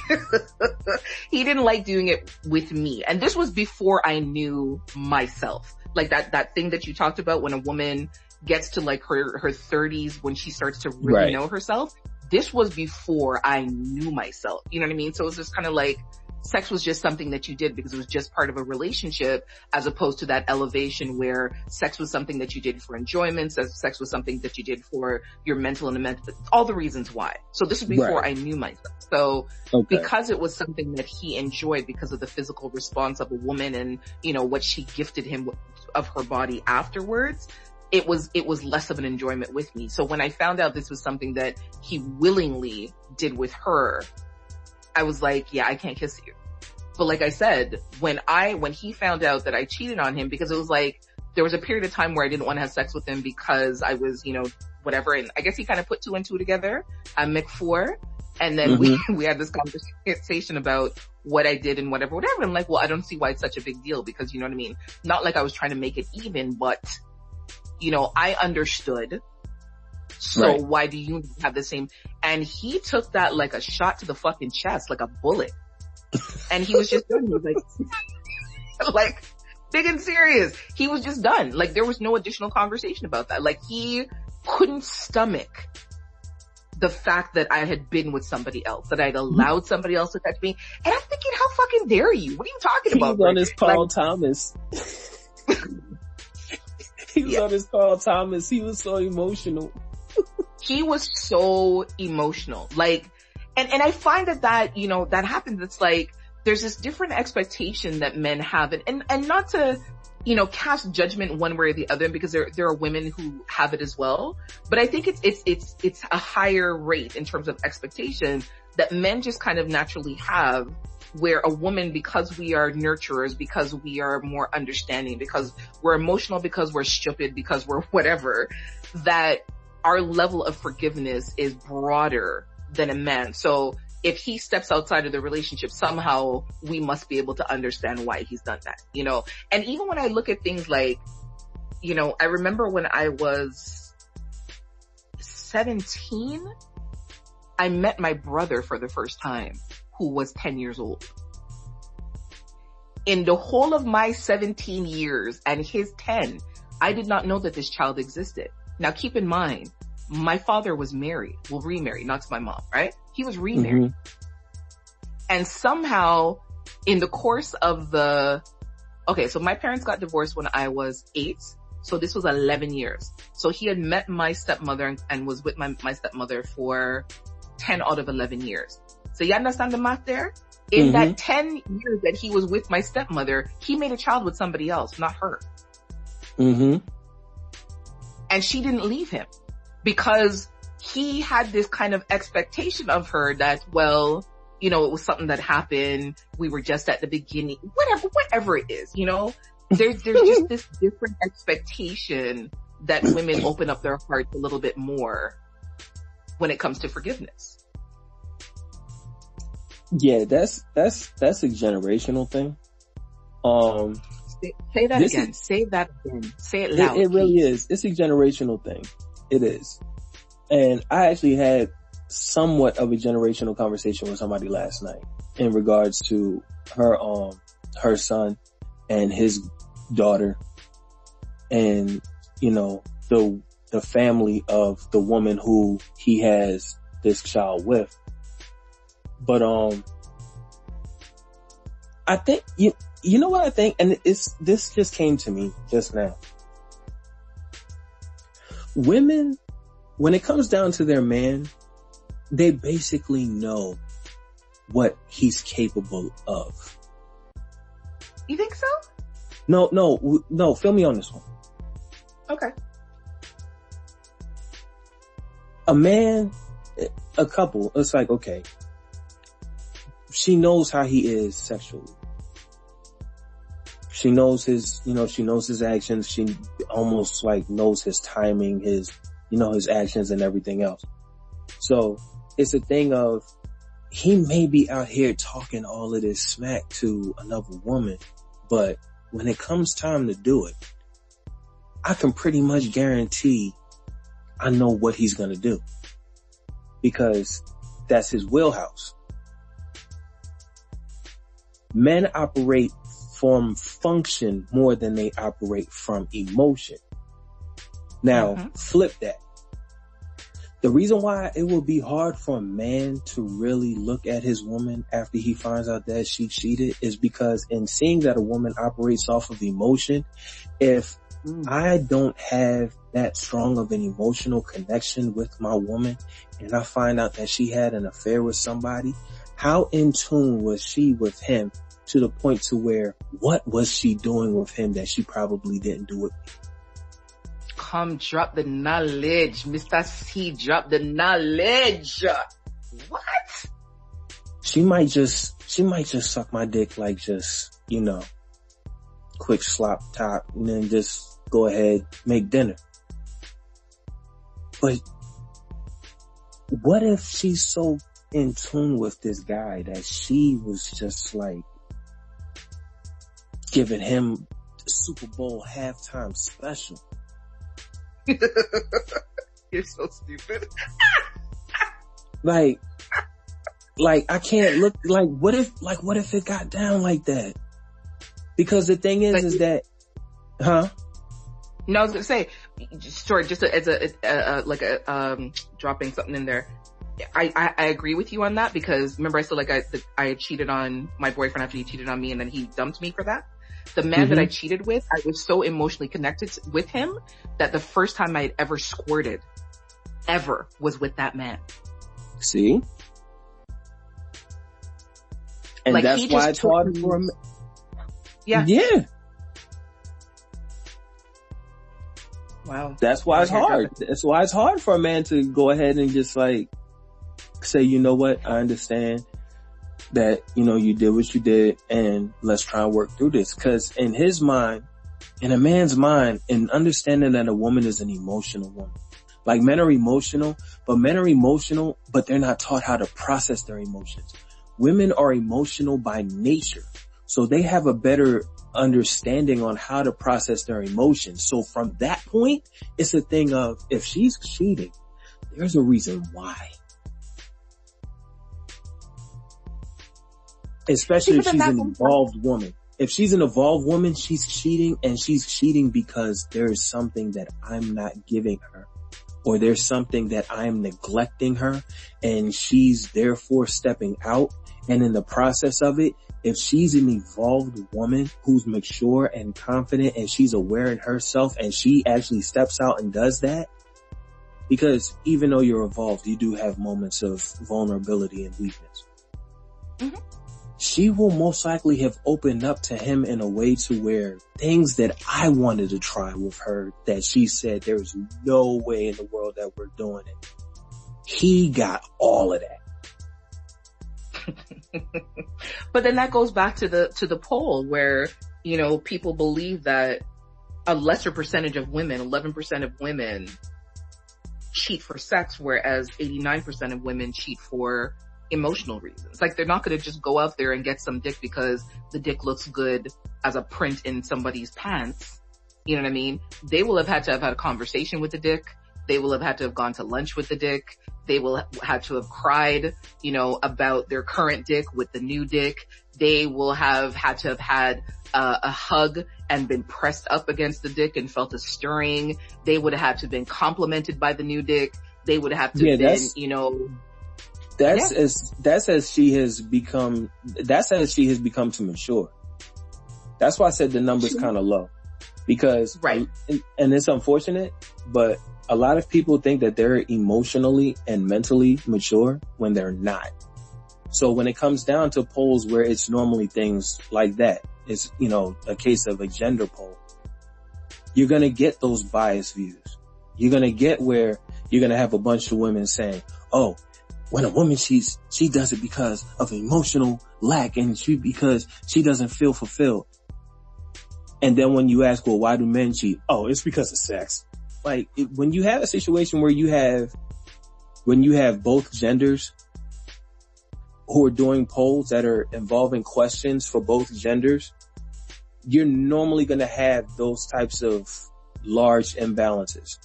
*laughs* he didn't like doing it with me. And this was before I knew myself. Like that, that thing that you talked about when a woman gets to like her, her thirties when she starts to really right. know herself this was before I knew myself. You know what I mean? So it was just kind of like sex was just something that you did because it was just part of a relationship as opposed to that elevation where sex was something that you did for enjoyment, sex was something that you did for your mental and mental, all the reasons why. So this was before right. I knew myself. So okay. because it was something that he enjoyed because of the physical response of a woman and, you know, what she gifted him of her body afterwards, it was, it was less of an enjoyment with me. So when I found out this was something that he willingly did with her, I was like, yeah, I can't kiss you. But like I said, when I, when he found out that I cheated on him because it was like, there was a period of time where I didn't want to have sex with him because I was, you know, whatever. And I guess he kind of put two and two together. I'm McFour. And then mm-hmm. we, *laughs* we had this conversation about what I did and whatever, whatever. I'm like, well, I don't see why it's such a big deal because you know what I mean? Not like I was trying to make it even, but you know, I understood. So right. why do you have the same? And he took that like a shot to the fucking chest, like a bullet. and he was just done. He was like, *laughs* like, big and serious. He was just done. Like there was no additional conversation about that. Like he couldn't stomach the fact that I had been with somebody else, that I'd mm-hmm. allowed somebody else to touch me. And I'm thinking, how fucking dare you? What are you talking about? he about? Was on his Paul like, Thomas. *laughs* *laughs* he was yeah. on his Carl Thomas. He was so emotional. He was so emotional. Like, and, and I find that that, you know, that happens. It's like, there's this different expectation that men have and, and, and not to, you know, cast judgment one way or the other because there, there are women who have it as well. But I think it's, it's, it's, it's a higher rate in terms of expectation that men just kind of naturally have where a woman, because we are nurturers, because we are more understanding, because we're emotional, because we're stupid, because we're *laughs* whatever, that our level of forgiveness is broader than a man. So if he steps outside of the relationship, somehow we must be able to understand why he's done that, you know? And even when I look at things like, you know, I remember when I was 17, I met my brother for the first time who was 10 years old. In the whole of my 17 years and his 10, I did not know that this child existed. Now keep in mind, my father was married, well remarried, not to my mom, right? He was remarried. Mm-hmm. And somehow in the course of the, okay, so my parents got divorced when I was eight. So this was 11 years. So he had met my stepmother and, and was with my, my stepmother for 10 out of 11 years. So you understand the math there? In mm-hmm. that 10 years that he was with my stepmother, he made a child with somebody else, not her. Mm-hmm. And she didn't leave him because he had this kind of expectation of her that, well, you know, it was something that happened. We were just at the beginning, whatever, whatever it is, you know, there's, there's just this different expectation that women open up their hearts a little bit more when it comes to forgiveness. Yeah, that's, that's, that's a generational thing. Um, say, that again. Is, say that again. Say it loud. It, it really is. It's a generational thing. It is. And I actually had somewhat of a generational conversation with somebody last night in regards to her, um, her son and his daughter and, you know, the, the family of the woman who he has this child with. But, um, I think, you, you know what I think? And it's, this just came to me just now. Women, when it comes down to their man, they basically know what he's capable of. You think so? No, no, no, fill me on this one. Okay. A man, a couple, it's like, okay, she knows how he is sexually. She knows his, you know, she knows his actions. She almost like knows his timing, his, you know, his actions and everything else. So it's a thing of he may be out here talking all of this smack to another woman, but when it comes time to do it, I can pretty much guarantee I know what he's going to do because that's his wheelhouse. Men operate from function more than they operate from emotion. Now mm-hmm. flip that. The reason why it will be hard for a man to really look at his woman after he finds out that she cheated is because in seeing that a woman operates off of emotion, if mm. I don't have that strong of an emotional connection with my woman and I find out that she had an affair with somebody, how in tune was she with him to the point to where what was she doing with him that she probably didn't do with me? come drop the knowledge. Mr. Cee, drop the knowledge. What? She might just, she might just suck my dick like just, you know, quick slop top and then just go ahead, make dinner. But what if she's so in tune with this guy that she was just like giving him Super Bowl halftime special? *laughs* You're so stupid. *laughs* like, like I can't look like what if like what if it got down like that? Because the thing is, like, is that, huh? No, I was gonna say, sorry, just as a, a, a, like a um dropping something in there. I, I, I agree with you on that because remember I said like I I cheated on my boyfriend after he cheated on me and then he dumped me for that. The man mm-hmm. that I mm-hmm. cheated with, I was so emotionally connected with him that the first time I had ever squirted ever was with that man. See? And like that's why it's hard for him. Yeah. Yeah. Wow. That's why it's hard. That's why it's hard for a man to go ahead and just like say, you know what, I understand that, you know, you did what you did and let's try and work through this. Cause in his mind, in a man's mind, in understanding that a woman is an emotional woman, like men are emotional, but men are emotional, but they're not taught how to process their emotions. Women are emotional by nature. So they have a better understanding on how to process their emotions. So from that point, it's a thing of if she's cheating, there's a reason why. Especially if she's an involved woman. If she's an evolved woman, she's cheating and she's cheating because there is something that I'm not giving her or there's something that I'm neglecting her and she's therefore stepping out. And in the process of it, if she's an evolved woman who's mature and confident and she's aware in herself and she actually steps out and does that, because even though you're evolved, you do have moments of vulnerability and weakness. Mm-hmm. She will most likely have opened up to him in a way to where things that I wanted to try with her that she said there's no way in the world that we're doing it. He got all of that. *laughs* but then that goes back to the, to the poll where, you know, people believe that a lesser percentage of women, 11% of women cheat for sex, whereas 89% of women cheat for emotional reasons. Like they're not going to just go out there and get some dick because the dick looks good as a print in somebody's pants. You know what I mean? They will have had to have had a conversation with the dick. They will have had to have gone to lunch with the dick. They will have had to have cried, you know, about their current dick with the new dick. They will have had to have had uh, a hug and been pressed up against the dick and felt a stirring. They would have had to have been complimented by the new dick. They would have to yeah, have been, you know, that's yeah. as, that's as she has become, that's as she has become to mature. That's why I said the number's kind of low because, right. And, and it's unfortunate, but a lot of people think that they're emotionally and mentally mature when they're not. So when it comes down to polls where it's normally things like that, it's, you know, a case of a gender poll, you're going to get those biased views. You're going to get where you're going to have a bunch of women saying, oh, when a woman she's, she does it because of emotional lack and she, because she doesn't feel fulfilled. And then when you ask, well, why do men cheat? Oh, it's because of sex like it, when you have a situation where you have, when you have both genders who are doing polls that are involving questions for both genders, you're normally going to have those types of large imbalances.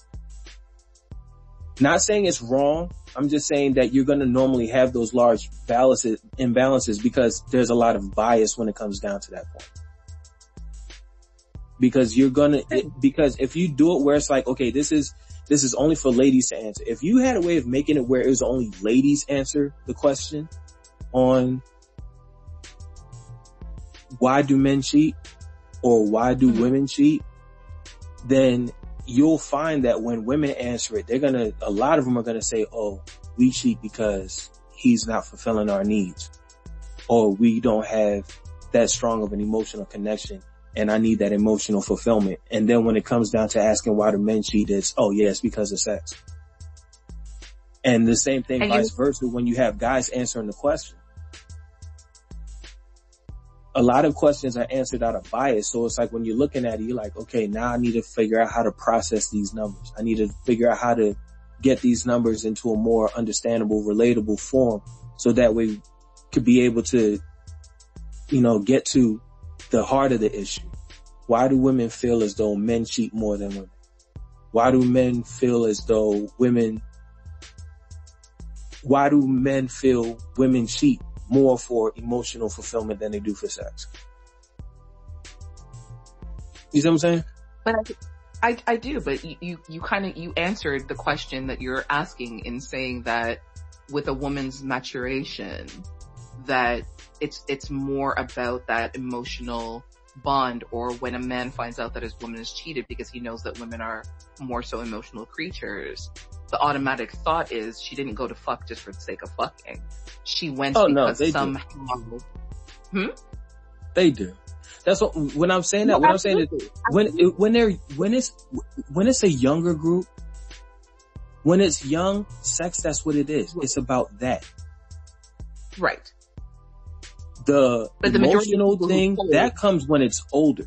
Not saying it's wrong. I'm just saying that you're going to normally have those large balances, imbalances because there's a lot of bias when it comes down to that point because you're gonna, because if you do it where it's like, okay, this is, this is only for ladies to answer. If you had a way of making it where it was only ladies answer the question on why do men cheat or why do women cheat, then you'll find that when women answer it, they're gonna, a lot of them are gonna say, oh, we cheat because he's not fulfilling our needs or we don't have that strong of an emotional connection and I need that emotional fulfillment. And then when it comes down to asking why the men cheat, it's, oh yeah, it's because of sex. And the same thing and vice you- versa when you have guys answering the question. A lot of questions are answered out of bias. So it's like when you're looking at it, you're like, okay, now I need to figure out how to process these numbers. I need to figure out how to get these numbers into a more understandable, relatable form. So that way could be able to, you know, get to the heart of the issue. Why do women feel as though men cheat more than women? Why do men feel as though women, why do men feel women cheat more for emotional fulfillment than they do for sex? You see what I'm saying? But I, I, I do, but you, you, you kind of, you answered the question that you're asking in saying that with a woman's maturation, that it's, it's more about that emotional bond or when a man finds out that his woman is cheated because he knows that women are more so emotional creatures. The automatic thought is she didn't go to fuck just for the sake of fucking. She went oh, because no, somehow, hmm? They do. That's what, when I'm saying that, No, what I'm saying is absolutely. when, it, when they're, when it's, when it's a younger group, when it's young, sex, that's what it is. It's about that. Right. The But the emotional thing, that comes when it's older.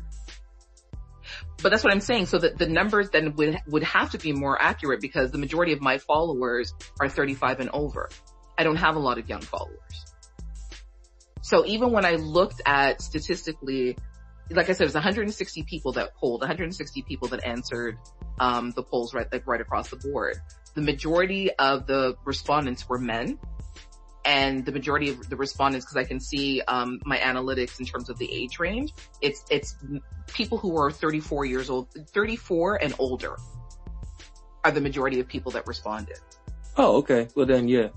But that's what I'm saying. So that the numbers then would, would have to be more accurate because the majority of my followers are 35 and over. I don't have a lot of young followers. So even when I looked at statistically, like I said, it was 160 people that polled, 160 people that answered, um, the polls right, like right across the board. The majority of the respondents were men and the majority of the respondents, because I can see um, my analytics in terms of the age range, it's it's people who are 34 years old, 34 and older are the majority of people that responded. Oh, okay. Well then, yeah.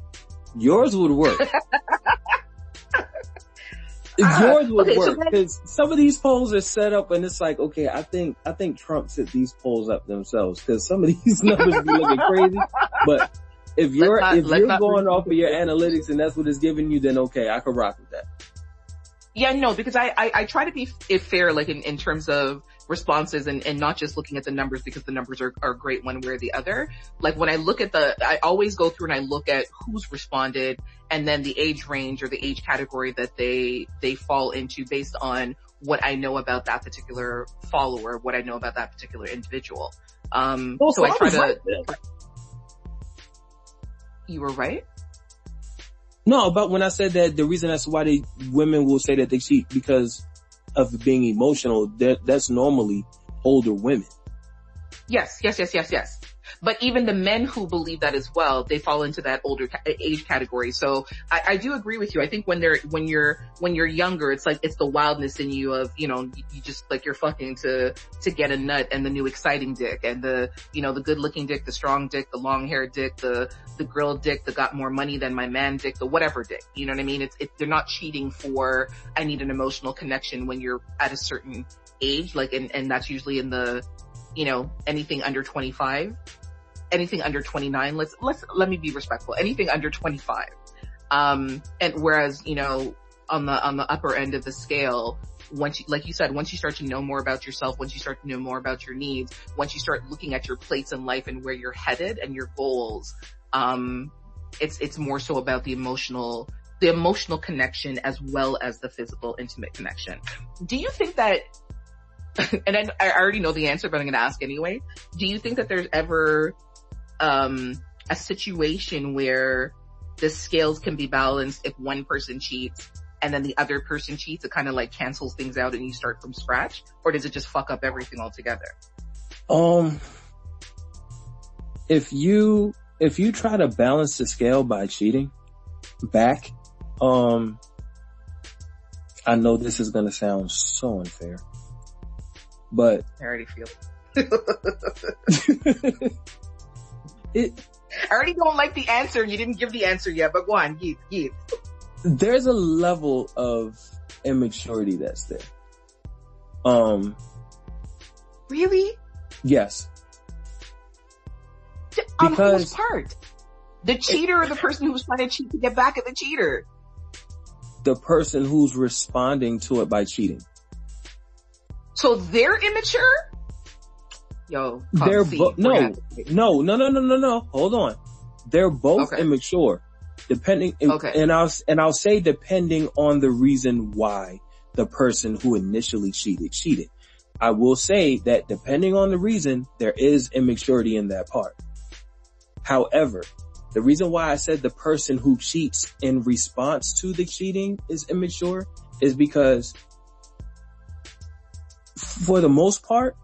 Yours would work. *laughs* Ah, Yours would okay, work because some of these polls are set up and it's like, okay, I think, I think Trump set these polls up themselves because some of these *laughs* numbers be looking crazy. But if you're, not- if you're going off of your analytics and that's what it's giving you, then okay, I could rock with that. Yeah, no, because I, I, I try to be fair, like in, in terms of responses and, and not just looking at the numbers because the numbers are, are great one way or the other. Like when I look at the, I always go through and I look at who's responded and then the age range or the age category that they, they fall into based on what I know about that particular follower, what I know about that particular individual. Um, Oh, so I try to, right. You were right? No, but when I said that the reason that's why they, women will say that they cheat because of being emotional, that, that's normally older women. Yes, yes, yes, yes, yes. But even the men who believe that as well, they fall into that older ca- age category. So I, I do agree with you. I think when they're, when you're, when you're younger, it's like, it's the wildness in you of, you know, you, just like you're fucking to, to get a nut and the new exciting dick and the, you know, the good looking dick, the strong dick, the long haired dick, the, the grilled dick that got more money than my man dick, the whatever dick. You know what I mean? It's, it, they're not cheating for, I need an emotional connection when you're at a certain age, like, and, and that's usually in the, you know, anything under 25, anything under 29, let's, let's, let me be respectful, anything under 25. Um, and whereas, you know, on the, on the upper end of the scale, once you, like you said, once you start to know more about yourself, once you start to know more about your needs, once you start looking at your place in life and where you're headed and your goals, um, it's, it's more so about the emotional, the emotional connection as well as the physical intimate connection. Do you think that *laughs* and I, I already know the answer, but I'm going to ask anyway. Do you think that there's ever um, a situation where the scales can be balanced if one person cheats and then the other person cheats? It kind of like cancels things out and you start from scratch, or does it just fuck up everything altogether? Um, if you, if you try to balance the scale by cheating back, um, I know this is going to sound so unfair, but I already feel. *laughs* it, I already don't like the answer. You didn't give the answer yet, but go on, Geet, Geet. there's a level of immaturity that's there. Um, Really? yes. On Because- whose part? The cheater or the person who's trying to cheat to get back at the cheater? The person who's responding to it by cheating. So they're immature? Yo, They're see, no, no, no, no, no, no, no. Hold on. They're both Okay. immature. Depending, Okay. and I'll, and I'll say depending on the reason why the person who initially cheated, cheated. I will say that depending on the reason, there is immaturity in that part. However, the reason why I said the person who cheats in response to the cheating is immature is because for the most part,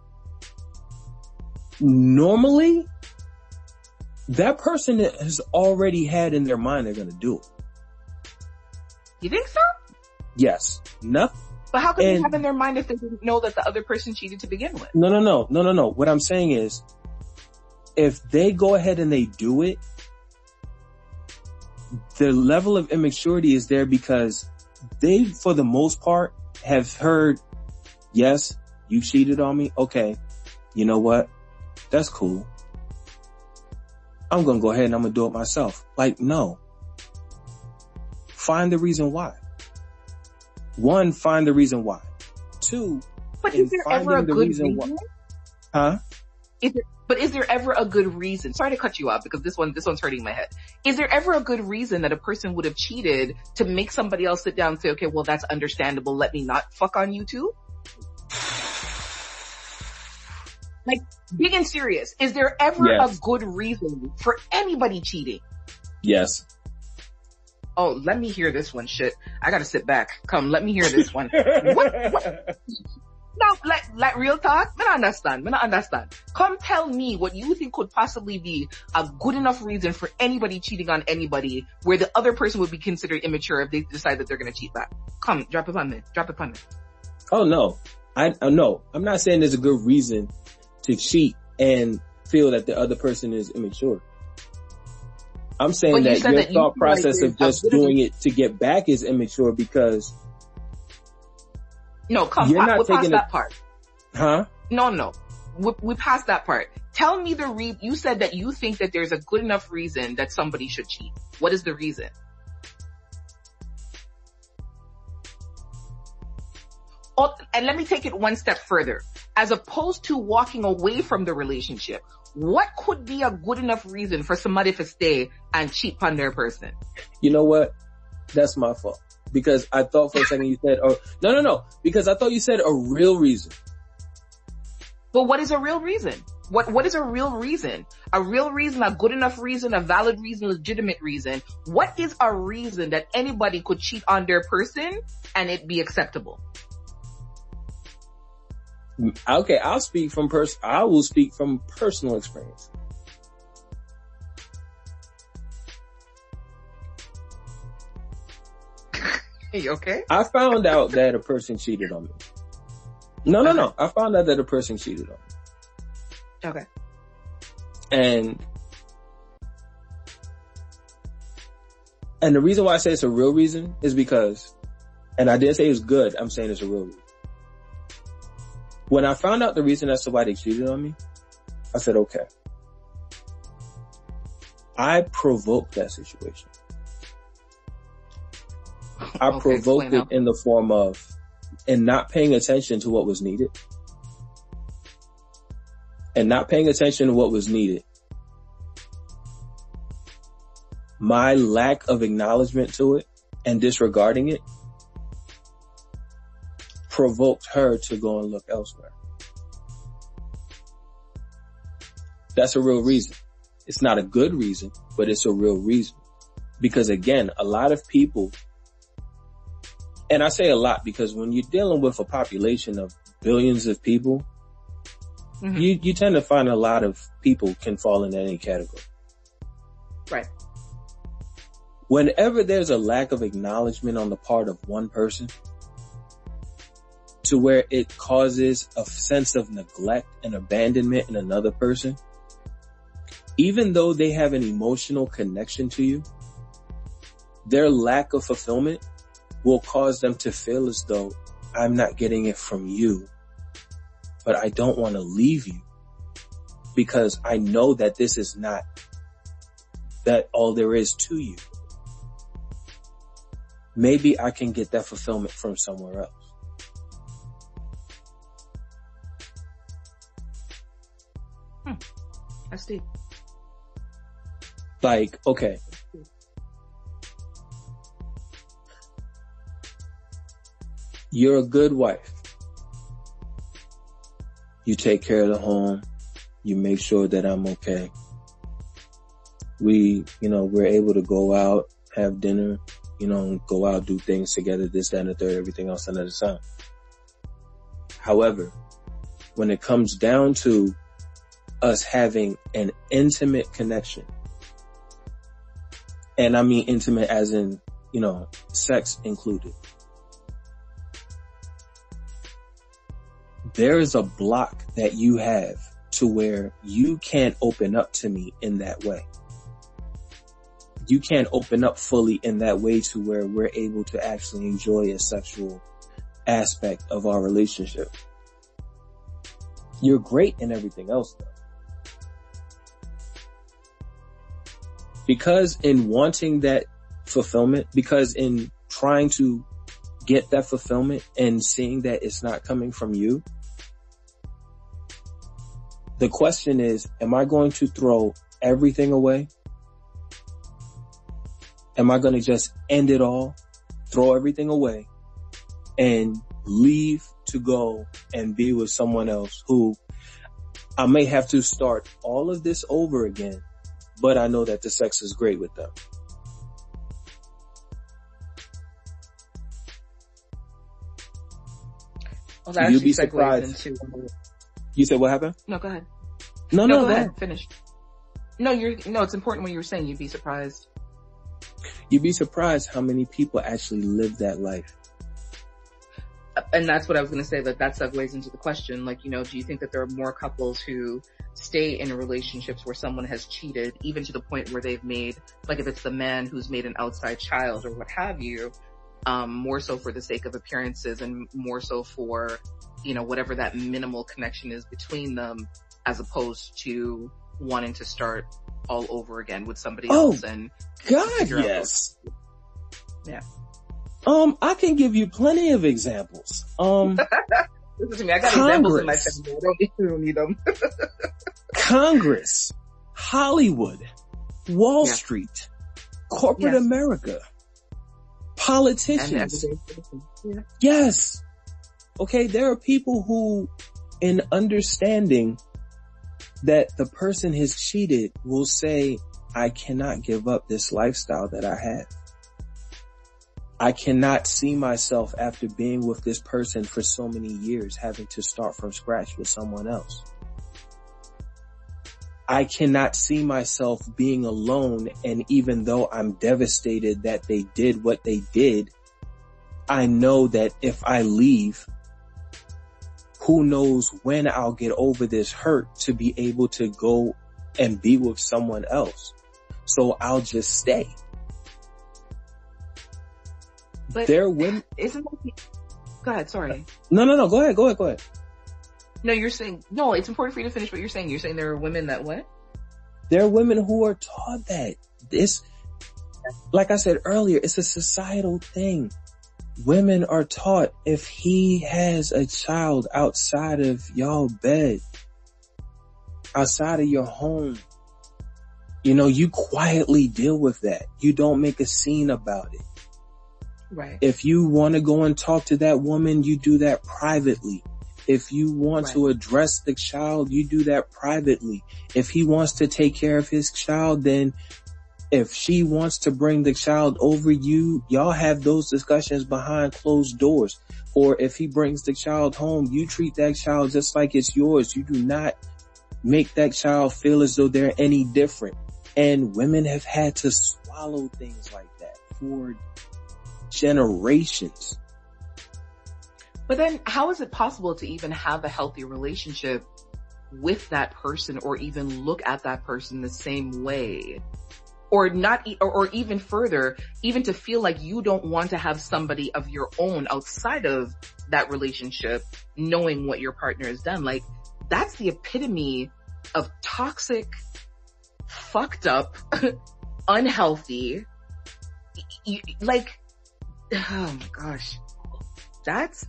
normally that person has already had in their mind they're gonna do it. You think so? Yes. Nothing. But how can they have in their mind if they didn't know that the other person cheated to begin with? No, no, no, no, no, no. What I'm saying is, if they go ahead and they do it, the level of immaturity is there because they, for the most part, have heard, yes, you cheated on me. Okay. You know what? That's cool. I'm going to go ahead and I'm going to do it myself. Like, no. Find the reason why. One, find the reason why. two, But is there ever a the good reason reason? why- huh? Is there, but is there ever a good reason? Sorry to cut you off because this one, this one's hurting my head. Is there ever a good reason that a person would have cheated to make somebody else sit down and say, okay, well that's understandable. Let me not fuck on you too? Like, big and serious. Is there ever Yes. a good reason for anybody cheating? Yes. Oh, let me hear this one. Shit. I gotta sit back. Come, let me hear this one. *laughs* What- what- No, like, like real talk, I don't understand, I don't understand. Come tell me what you think could possibly be a good enough reason for anybody cheating on anybody where the other person would be considered immature if they decide that they're gonna cheat back. Come, drop it on me, drop it on me. Oh no, I uh, no. I'm not saying there's a good reason to cheat and feel that the other person is immature. I'm saying you that your that thought like process there's of just a bit of doing it to get back is immature because, No, come, You're not we're past taking a- that part. huh? No, no. We, we passed that part. Tell me the re- you said that you think that there's a good enough reason that somebody should cheat. What is the reason? Oh, and let me take it one step further. As opposed to walking away from the relationship, what could be a good enough reason for somebody to stay and cheat on their person? You know what? That's my fault because I thought for a second you said, oh no no no, because I thought you said a real reason. But what is a real reason? What, what is a real reason? A real reason, a good enough reason, a valid reason, legitimate reason. What is a reason that anybody could cheat on their person and it be acceptable? Okay, I'll speak from pers- I will speak from personal experience. *laughs* You okay? I found out that a person cheated on me. No, no, no. I found out that a person cheated on me. Okay. And, and the reason why I say it's a real reason is because, and I didn't say it was good, I'm saying it's a real reason. When I found out the reason as to why they cheated on me, I said, okay. I provoked that situation. I Okay, provoked it in the form of, and not paying attention to what was needed. And not paying attention to what was needed. My lack of acknowledgement to it and disregarding it provoked her to go and look elsewhere. That's a real reason. It's not a good reason, but it's a real reason. Because again, a lot of people, and I say a lot because when you're dealing with a population of billions of people, Mhm. you, you tend to find a lot of people can fall in any category. Right. Whenever there's a lack of acknowledgement on the part of one person to where it causes a sense of neglect and abandonment in another person, even though they have an emotional connection to you, their lack of fulfillment will cause them to feel as though I'm not getting it from you, but I don't want to leave you because I know that this is not that all there is to you. Maybe I can get that fulfillment from somewhere else. That's deep. Like, okay. You're a good wife. You take care of the home. You make sure that I'm okay. We, you know, we're able to go out, have dinner, you know, go out, do things together, this, that, and the third, everything else under the sun. However, when it comes down to us having an intimate connection, and I mean intimate as in, you know, sex included. There is a block that you have to where you can't open up to me in that way. You can't open up fully in that way to where we're able to actually enjoy a sexual aspect of our relationship. You're great in everything else though. Because in wanting that fulfillment, because in trying to get that fulfillment and seeing that it's not coming from you, the question is, am I going to throw everything away? Am I going to just end it all, throw everything away and leave to go and be with someone else who I may have to start all of this over again, but I know that the sex is great with them. Well, You'd be surprised. into- You said what happened? no, go ahead. No, No, no, go go ahead. ahead. Finish. No, you're, no, it's important when you were saying you'd be surprised. You'd be surprised how many people actually live that life. Uh, and that's what I was going to say that that segues into the question. Like, you know, do you think that there are more couples who stay in relationships where someone has cheated, even to the point where they've made, like if it's the man who's made an outside child or what have you, um, more so for the sake of appearances and more so for, you know, whatever that minimal connection is between them as opposed to wanting to start all over again with somebody Oh, else and God, yes. Yeah. Um, I can give you plenty of examples. Um, *laughs* listen to me, I got examples in my Congress. family. I don't need, I don't need them. Congress, Hollywood, Wall Yeah. Street, corporate Yes. America, politicians. Yeah. Yes. Okay, there are people who, in understanding that the person has cheated, will say, I cannot give up this lifestyle that I have. I cannot see myself after being with this person for so many years having to start from scratch with someone else. I cannot see myself being alone and even though I'm devastated that they did what they did, I know that if I leave, who knows when I'll get over this hurt to be able to go and be with someone else. So I'll just stay. But There women, *sighs* isn't that go ahead, sorry. no, no, no, go ahead, go ahead, go ahead. No, you're saying, no, it's important for you to finish what you're saying. You're saying there are women that what? There are women who are taught that this, like I said earlier, it's a societal thing. Women are taught if he has a child outside of y'all bed, outside of your home, you know, you quietly deal with that. You don't make a scene about it. Right. If you want to go and talk to that woman, you do that privately. If you want to address the child, you do that privately. If he wants to take care of his child, then if she wants to bring the child over you, y'all have those discussions behind closed doors. Or if he brings the child home, you treat that child just like it's yours. You do not make that child feel as though they're any different. And women have had to swallow things like that for generations. But then how is it possible to even have a healthy relationship with that person or even look at that person the same way? Or not, or, or even further, even to feel like you don't want to have somebody of your own outside of that relationship, knowing what your partner has done. Like, that's the epitome of toxic, fucked up, *laughs* unhealthy, like, oh my gosh, that's,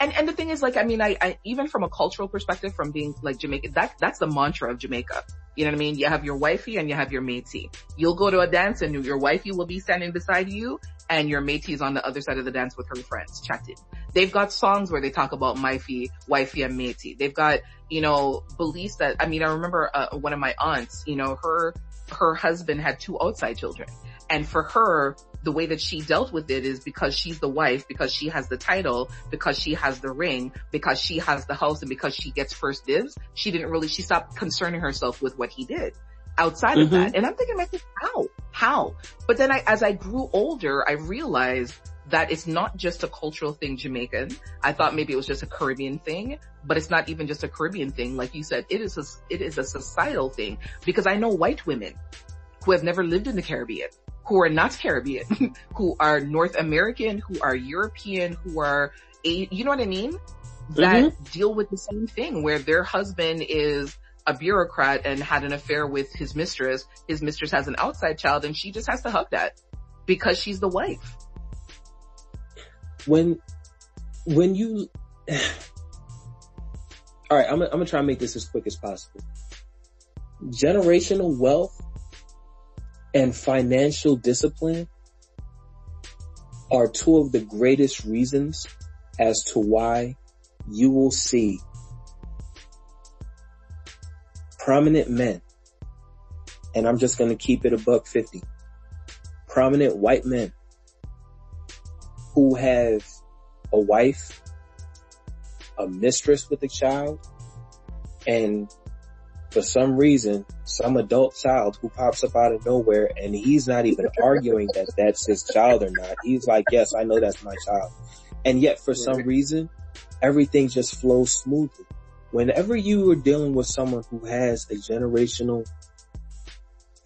and, and the thing is like, I mean, I, I, even from a cultural perspective, from being like Jamaican, that, that's the mantra of Jamaica. You know what I mean? You have your wifey and you have your matey. You'll go to a dance and your wifey will be standing beside you and your matey is on the other side of the dance with her friends chatting. They've got songs where they talk about wifey, wifey and matey. They've got, you know, beliefs that, I mean, I remember, uh, one of my aunts, you know, her, her husband had two outside children. And for her, the way that she dealt with it is because she's the wife, because she has the title, because she has the ring, because she has the house, and because she gets first dibs. She didn't really, she stopped concerning herself with what he did outside of Mhm. that. And I'm thinking, like, how? How? But then I, as I grew older, I realized that it's not just a cultural thing Jamaican. I thought maybe it was just a Caribbean thing, but it's not even just a Caribbean thing. Like you said, it is a, it is a societal thing because I know white women who have never lived in the Caribbean, who are not Caribbean, *laughs* who are North American, who are European, who are, a, you know what I mean? Mm-hmm. That deal with the same thing where their husband is a bureaucrat and had an affair with his mistress. His mistress has an outside child and she just has to hug that because she's the wife. when, when you, *sighs* all right, I'm, I'm gonna try to make this as quick as possible. Generational wealth and financial discipline are two of the greatest reasons as to why you will see prominent men, and I'm just going to keep it a buck 50, prominent white men who have a wife, a mistress with a child, and for some reason, some adult child who pops up out of nowhere and he's not even arguing that that's his child or not. He's like, yes, I know that's my child. And yet for some reason, everything just flows smoothly. Whenever you are dealing with someone who has a generational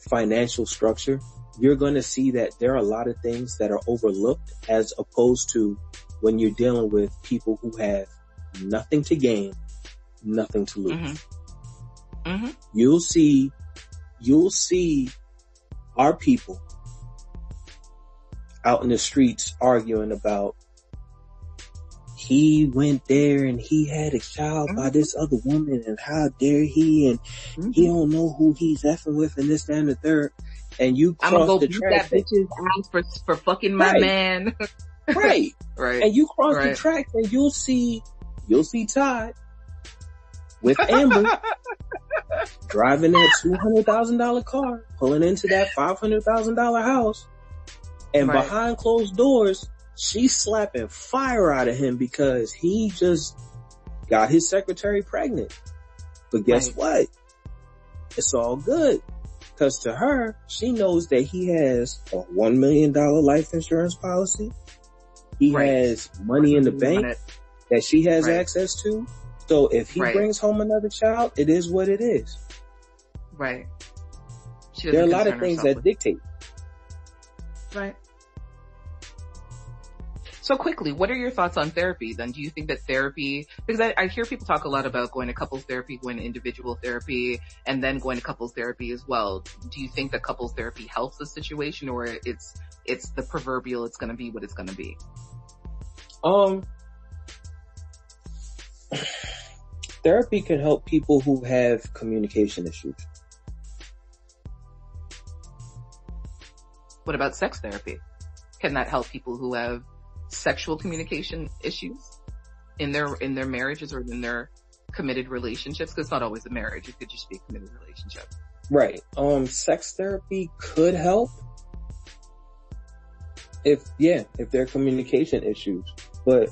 financial structure, you're going to see that there are a lot of things that are overlooked as opposed to when you're dealing with people who have nothing to gain, nothing to lose. Mm-hmm. Mm-hmm. You'll see, you'll see our people out in the streets arguing about he went there and he had a child by this other woman and how dare he and Mm-hmm. he don't know who he's effing with and this, that, and the third. And you I'm gonna cross go the beat that bitch's ass for, for fucking my Right. man. *laughs* right? right. And you cross the Right. track and you'll see, you'll see Todd with Amber driving that $200,000 car, pulling into that $500,000 house. And Right. behind closed doors, she's slapping fire out of him because he just got his secretary pregnant. But guess Right. what? It's all good. Cause to her, she knows that he has a $1 million life insurance policy. He Right. has money in the bank that she has access to. So if he Right. brings home another child, it is what it is. Right. There are a lot of things herself that dictate. Right. So quickly, what are your thoughts on therapy then? Do you think that therapy, because I, I hear people talk a lot about going to couples therapy, going to individual therapy, and then going to couples therapy as well. Do you think that couples therapy helps the situation or it's, it's the proverbial, it's gonna be what it's gonna be? Um, therapy can help people who have communication issues. What about sex therapy? Can that help people who have sexual communication issues in their, in their marriages or in their committed relationships? Cause it's not always a marriage. It could just be a committed relationship. Right. Um, sex therapy could help. If, yeah, if there are communication issues. But,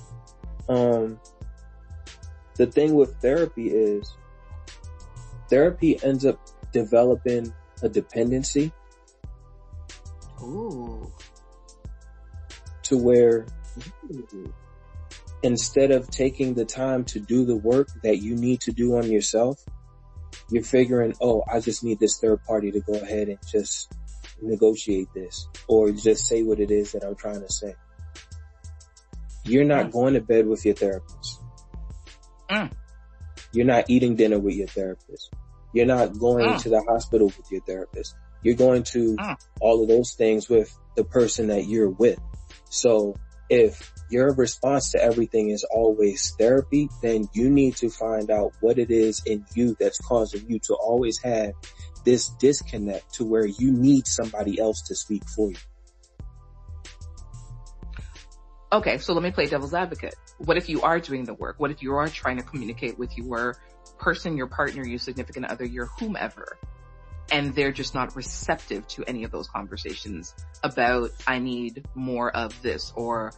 um, the thing with therapy is therapy ends up developing a dependency Ooh. to where instead of taking the time to do the work that you need to do on yourself, you're figuring, oh, I just need this third party to go ahead and just negotiate this or just say what it is that I'm trying to say. You're not going to bed with your therapist. Mm. You're not eating dinner with your therapist. You're not going Mm. to the hospital with your therapist. You're going to Mm. all of those things with the person that you're with. So if your response to everything is always therapy, then you need to find out what it is in you that's causing you to always have this disconnect to where you need somebody else to speak for you. Okay, so let me play devil's advocate. What if you are doing the work? What if you are trying to communicate with your person, your partner, your significant other, your whomever, and they're just not receptive to any of those conversations about, I need more of this, or,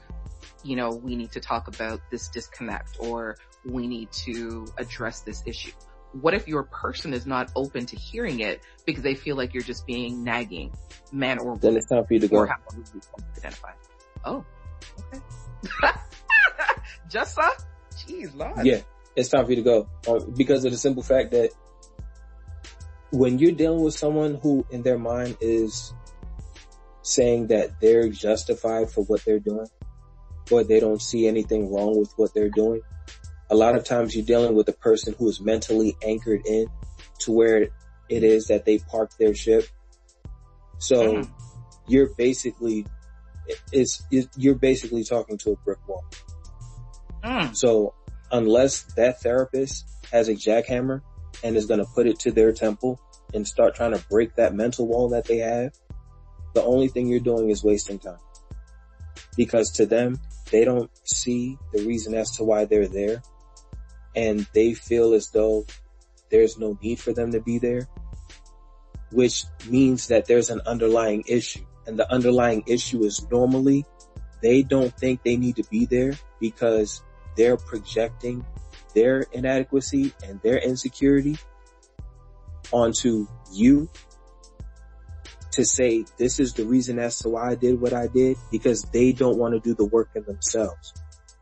you know, we need to talk about this disconnect, or we need to address this issue. What if your person is not open to hearing it because they feel like you're just being nagging, man or woman? Then it's time for you to go. how identify. Oh, okay. *laughs* Just so? Jeez, Lord. Yeah, it's time for you to go uh, because of the simple fact that when you're dealing with someone who in their mind is saying that they're justified for what they're doing or they don't see anything wrong with what they're doing, a lot of times you're dealing with a person who is mentally anchored in to where it is that they park their ship. So Mm. you're basically it's, it, you're basically talking to a brick wall. Mm. So unless that therapist has a jackhammer and is going to put it to their temple and start trying to break that mental wall that they have, the only thing you're doing is wasting time. Because to them, they don't see the reason as to why they're there and they feel as though there's no need for them to be there, which means that there's an underlying issue. And the underlying issue is normally they don't think they need to be there because they're projecting their inadequacy and their insecurity onto you to say this is the reason as to why I did what I did because they don't want to do the work in themselves.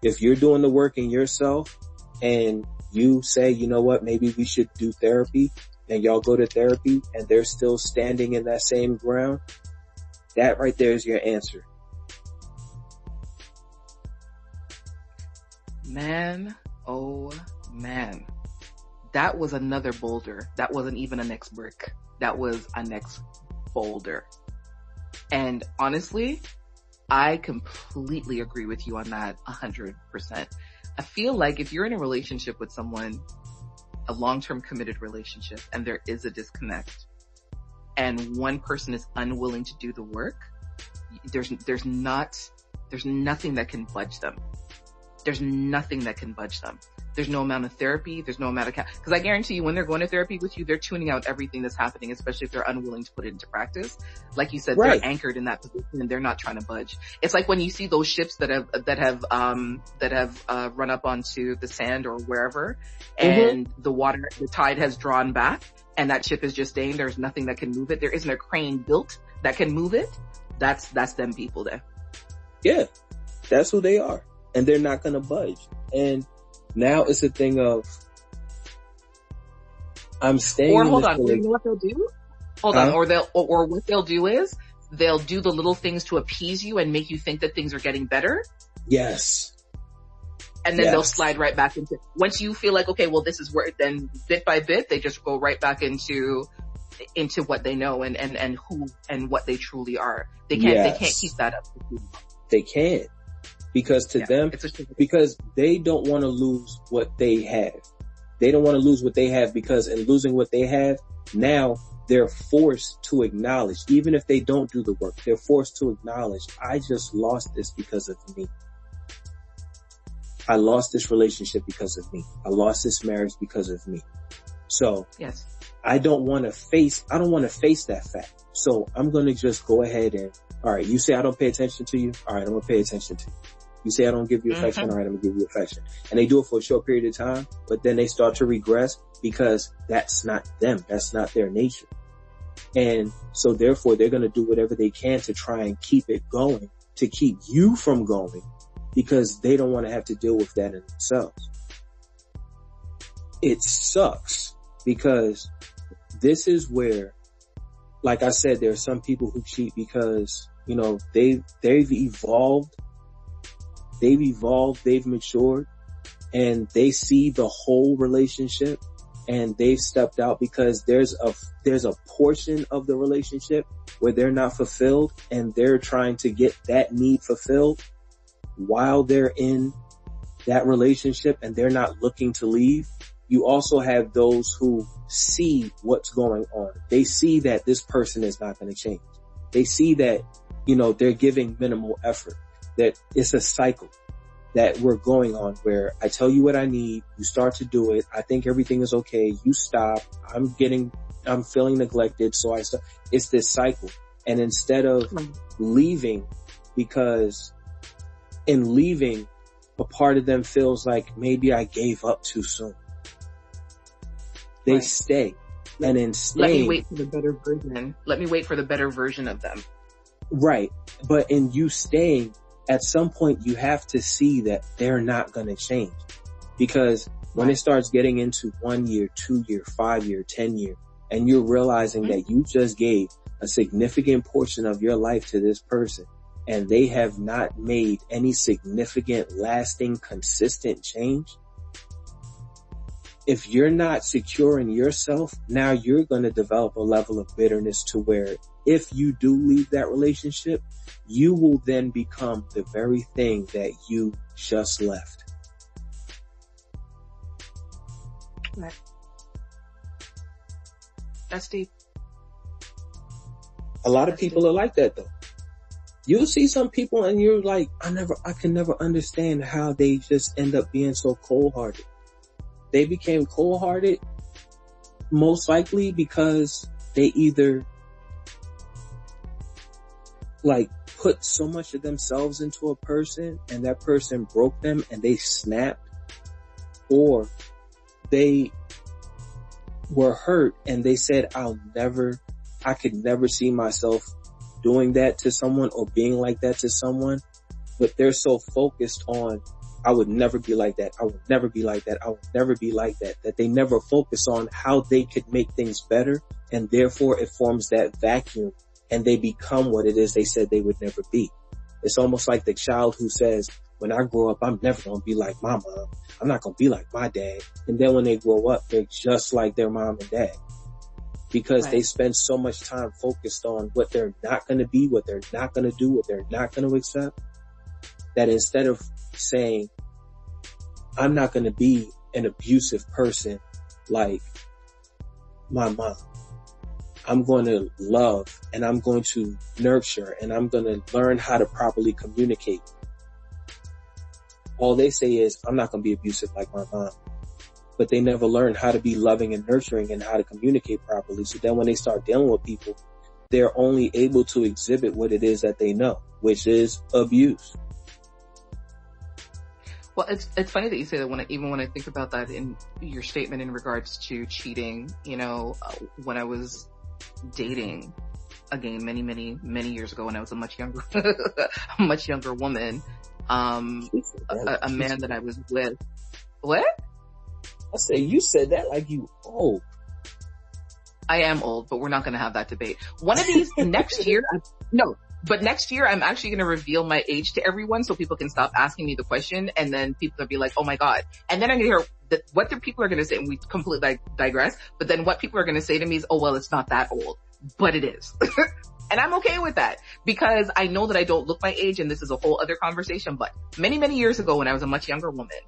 If you're doing the work in yourself and you say, you know what, maybe we should do therapy and y'all go to therapy and they're still standing in that same ground, that right there is your answer. Man, oh man. That was another boulder. That wasn't even a next brick. That was a next boulder. And honestly, I completely agree with you on that a hundred percent. I feel like if you're in a relationship with someone, a long-term committed relationship, and there is a disconnect, and one person is unwilling to do the work, there's, there's not, there's nothing that can budge them. There's nothing that can budge them. There's no amount of therapy. There's no amount of, because I guarantee you when they're going to therapy with you, they're tuning out everything that's happening, especially if they're unwilling to put it into practice. Like you said, Right. they're anchored in that position and they're not trying to budge. It's like when you see those ships that have, that have, um, that have, uh, run up onto the sand or wherever and the water, the tide has drawn back and that ship is just staying. There's nothing that can move it. There isn't a crane built that can move it. That's, that's them people there. Yeah, that's who they are. And they're not going to budge. And now it's a thing of, I'm staying Or hold on, you know what they'll do? Hold Huh? on, or they'll, or, or what they'll do is they'll do the little things to appease you and make you think that things are getting better. Yes. And then they'll slide right back into, once you feel like, okay, well this is where, then bit by bit, they just go right back into, into what they know and, and, and who and what they truly are. They can't, they can't keep that up. They can't. Because to Yeah, them, because they don't want to lose what they have. They don't want to lose what they have because in losing what they have, now they're forced to acknowledge, even if they don't do the work, they're forced to acknowledge, I just lost this because of me. I lost this relationship because of me. I lost this marriage because of me. So Yes. I don't want to face, I don't want to face that fact. So I'm going to just go ahead and, all right, you say I don't pay attention to you. All right, I'm going to pay attention to you. You say I don't give you affection. Mhm. All right, I'm going to give you affection. And they do it for a short period of time, but then they start to regress because that's not them. That's not their nature. And so therefore they're going to do whatever they can to try and keep it going, to keep you from going because they don't want to have to deal with that in themselves. It sucks because this is where, like I said, there are some people who cheat because, you know, they, they've evolved, they've evolved, they've matured and they see the whole relationship and they've stepped out because there's a, there's a portion of the relationship where they're not fulfilled and they're trying to get that need fulfilled while they're in that relationship and they're not looking to leave. You also have those who see what's going on. They see that this person is not going to change. They see that, you know, they're giving minimal effort, that it's a cycle that we're going on where I tell you what I need, you start to do it, I think everything is okay, you stop, I'm getting, I'm feeling neglected, so I stop. It's this cycle. And instead of hmm. leaving because in leaving, a part of them feels like maybe I gave up too soon. They Right. stay. And in staying, Let me wait for the better version. Let me wait for the better version of them. right. But in you staying, at some point you have to see that they're not going to change because when it starts getting into one year, two year, five year, ten year, and you're realizing Mhm. that you just gave a significant portion of your life to this person and they have not made any significant, lasting, consistent change, if you're not secure in yourself, now you're going to develop a level of bitterness to where if you do leave that relationship, you will then become the very thing that you just left. That's deep. A lot of people are like that though. You'll see some people and you're like, I never, I can never understand how they just end up being so cold hearted. They became cold hearted most likely because they either like put so much of themselves into a person and that person broke them and they snapped or they were hurt and they said, I'll never, I could never see myself doing that to someone or being like that to someone, but they're so focused on, I would never be like that. I would never be like that. I would never be like that, that they never focus on how they could make things better. And therefore it forms that vacuum and they become what it is they said they would never be. It's almost like the child who says, when I grow up, I'm never going to be like my mom. I'm not going to be like my dad. And then when they grow up, they're just like their mom and dad because right. they spend so much time focused on what they're not going to be, what they're not going to do, what they're not going to accept that instead of saying, I'm not going to be an abusive person like my mom. I'm going to love and I'm going to nurture and I'm going to learn how to properly communicate all they say is, I'm not going to be abusive like my mom. But they never learn how to be loving and nurturing and how to communicate properly. So then when they start dealing with people, they're only able to exhibit what it is that they know, which is abuse. Well, it's it's funny that you say that when I, even when I think about that in your statement in regards to cheating, you know, uh, when I was dating again many many many years ago when I was a much younger *laughs* much younger woman, um, a, a man that I was with. What? I say you said that like you old. I am old, but we're not going to have that debate. One of these next year, *laughs* no, but next year I'm actually going to reveal my age to everyone so people can stop asking me the question and then people will be like, oh my God. And then I'm going to hear what the people are going to say and we completely digress, but then what people are going to say to me is, oh well, it's not that old, but it is. *laughs* And I'm okay with that because I know that I don't look my age and this is a whole other conversation, but many, many years ago when I was a much younger woman,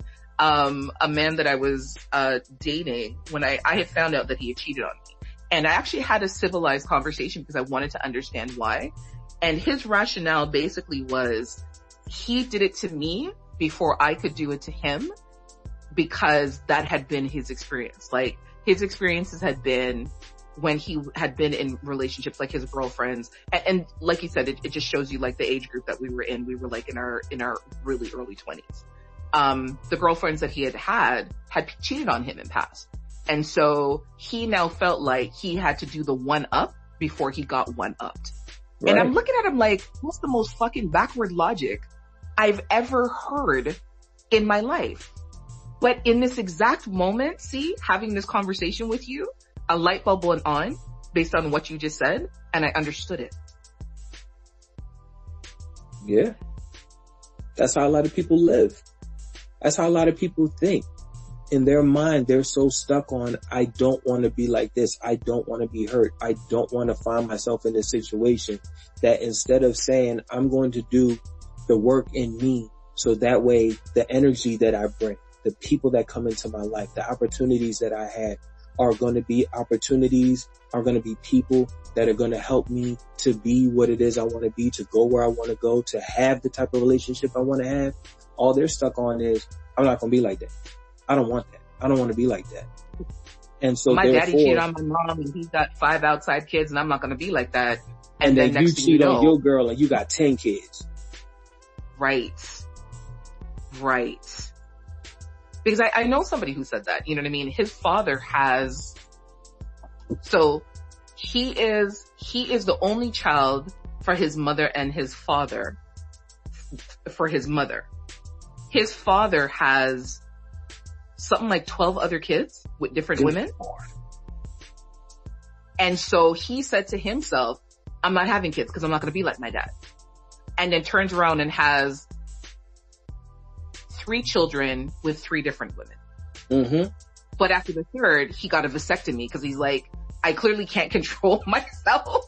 um, a man that I was, uh, dating when I, I had found out that he had cheated on me and I actually had a civilized conversation because I wanted to understand why. And his rationale basically was he did it to me before I could do it to him because that had been his experience. Like his experiences had been when he had been in relationships like his girlfriends. And, and like you said it, it, just shows you like the age group that we were in. We were like in our in our really early 20s um the girlfriends that he had had had cheated on him in past. And so he now felt like he had to do the one up before he got one upped right. and i'm looking at him like what's the most fucking backward logic i've ever heard in my life but in this exact moment see having this conversation with you a light bulb went on based on what you just said and I understood it. Yeah. That's how a lot of people live. That's how a lot of people think. In their mind, they're so stuck on, I don't want to be like this. I don't want to be hurt. I don't want to find myself in this situation that instead of saying, I'm going to do the work in me so that way the energy that I bring, the people that come into my life, the opportunities that I had, are going to be opportunities, are going to be people that are going to help me to be what it is I want to be, to go where I want to go, to have the type of relationship I want to have. All they're stuck on is, I'm not going to be like that. I don't want that. I don't want to be like that. And so my daddy cheated on my mom and he's got five outside kids and I'm not going to be like that. And, and then, then you cheat you know, on your girl and you got 10 kids. Right. Right because I, I know somebody who said that, you know what I mean? His father has, so he is, he is the only child for his mother and his father, for his mother. His father has something like 12 other kids with different Good women. Lord. And so he said to himself, I'm not having kids because I'm not going to be like my dad. And then turns around and has three children with three different women. Mm-hmm. But after the third, he got a vasectomy because he's like, I clearly can't *laughs* control myself.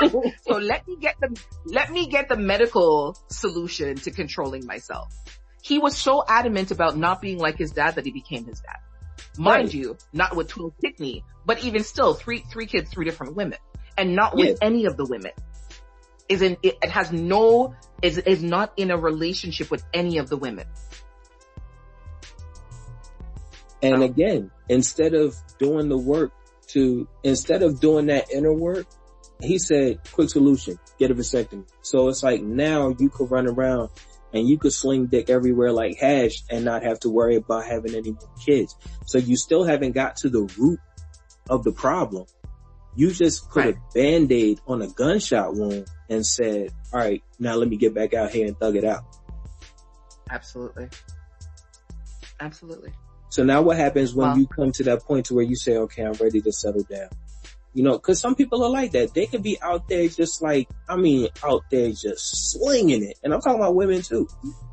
*laughs* so let me get the, let me get the medical solution to controlling myself. He was so adamant about not being like his dad that he became his dad. Mind Right. you, not with twin Pickney, but even still, three, three kids, three different women. And not with Yeah. any of the women. Is in, it, it has no, is, is not in a relationship with any of the women. And again, instead of doing the work to, instead of doing that inner work, he said, quick solution, get a vasectomy. So it's like now you could run around and you could sling dick everywhere like hash and not have to worry about having any kids. So you still haven't got to the root of the problem. You just put Right. a band-aid on a gunshot wound and said, all right, now let me get back out here and thug it out. Absolutely. Absolutely. So now what happens when Wow. you come to that point to where you say, okay, I'm ready to settle down? You know, cause some people are like that. They could be out there just like, I mean, out there just slinging it. And I'm talking about women too.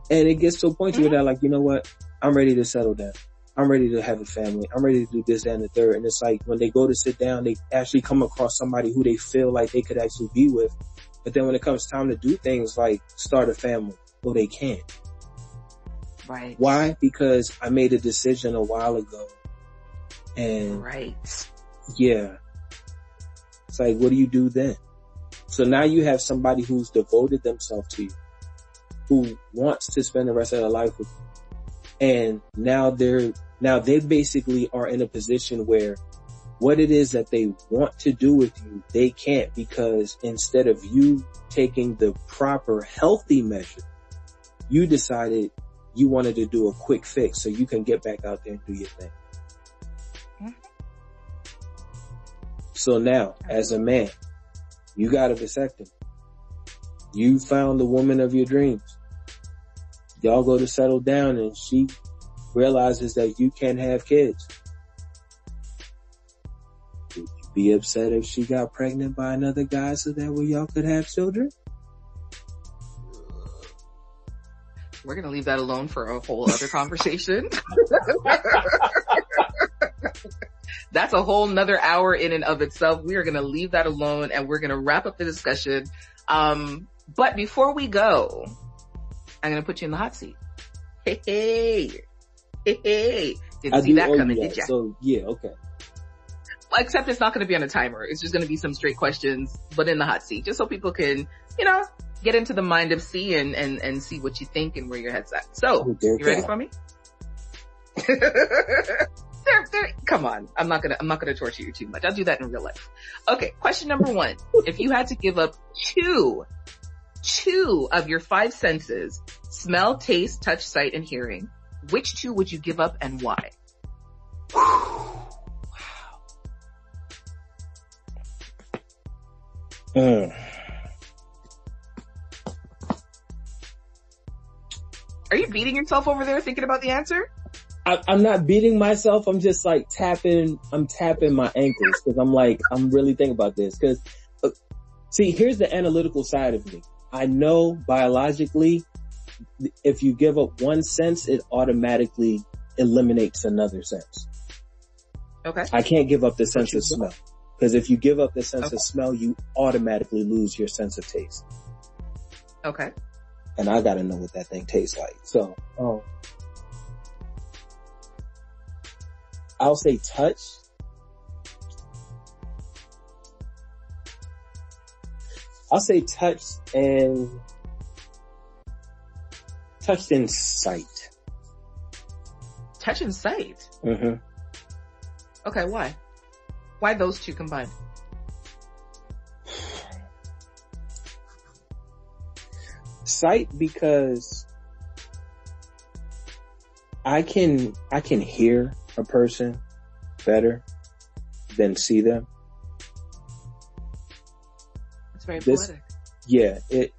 And it gets to a point to where mm-hmm. they're like, you know what? I'm ready to settle down. I'm ready to have a family. I'm ready to do this, that, and the third. And it's like when they go to sit down, they actually come across somebody who they feel like they could actually be with. But then when it comes time to do things like start a family, well, they can't. Right. Why? Because I made a decision a while ago. And Right. yeah, it's like, what do you do then? So now you have somebody who's devoted themselves to you, who wants to spend the rest of their life with you. And now they're, now they basically are in a position where what it is that they want to do with you, they can't because instead of you taking the proper healthy measure, you decided you wanted to do a quick fix so you can get back out there and do your thing. Mhm. So now, as a man, you got a vasectomy. You found the woman of your dreams. Y'all go to settle down and she realizes that you can't have kids. Would you be upset if she got pregnant by another guy so that way y'all could have children? We're to leave that alone for a whole other conversation. *laughs* That's a whole nother hour in and of itself. We are going to leave that alone and we're going to wrap up the discussion. Um, but before we go, I'm going to put you in the hot seat. Hey, hey, hey, hey. Didn't I see that coming, you did that. ya? So yeah, okay. Except it's not going to be on a timer. It's just going to be some straight questions, but in the hot seat, just so people can, you know, get into the mind of Cee and, and, and see what you think and where your head's at. So, Oh, you ready God. for me? *laughs* they're, they're, come on. I'm not gonna, I'm not gonna torture you too much. I'll do that in real life. Okay. Question number one. if you had to give up two, two of your five senses, smell, taste, touch, sight, and hearing, which two would you give up and why? wow. Mm. Are you beating yourself over there thinking about the answer? I, I'm not beating myself. I'm just like tapping, I'm tapping my ankles because I'm like, I'm really thinking about this because uh, see, here's the analytical side of me. I know biologically, if you give up one sense, it automatically eliminates another sense. Okay. I can't give up the sense of smell because if you give up the sense Okay. of smell, you automatically lose your sense of taste. Okay. And I gotta know what that thing tastes like. So, um, I'll say touch. I'll say touch and touch and sight. Touch and sight. hmm Okay. Why? Why those two combined? Sight because I can, I can hear a person better than see them. It's very This- poetic. yeah, it,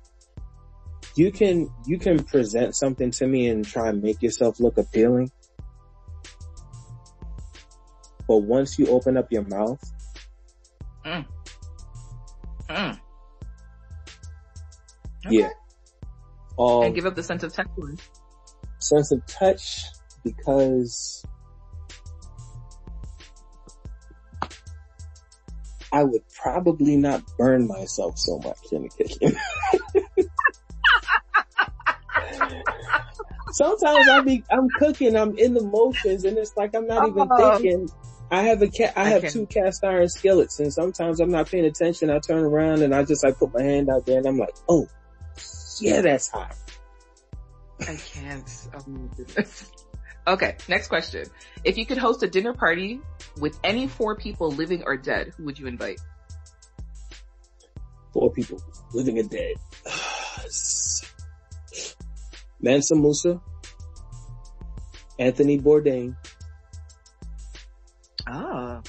you can, you can present something to me and try and make yourself look appealing. But once you open up your mouth, Mm. Mm. yeah, all And give up the sense of touch. sense of touch because I would probably not burn myself so much in the kitchen. *laughs* Sometimes I be, I'm cooking, I'm in the motions and it's like I'm not even Oh. thinking. I have a cat, I have can- two cast iron skillets and sometimes I'm not paying attention. I turn around and I just like put my hand out there and I'm like, oh, yeah, that's hot. I can't. *laughs* Oh. Okay, next question. If you could host a dinner party with any four people living or dead, who would you invite? Four people, living and dead. *sighs* Mansa Musa, Anthony Bourdain, Ah,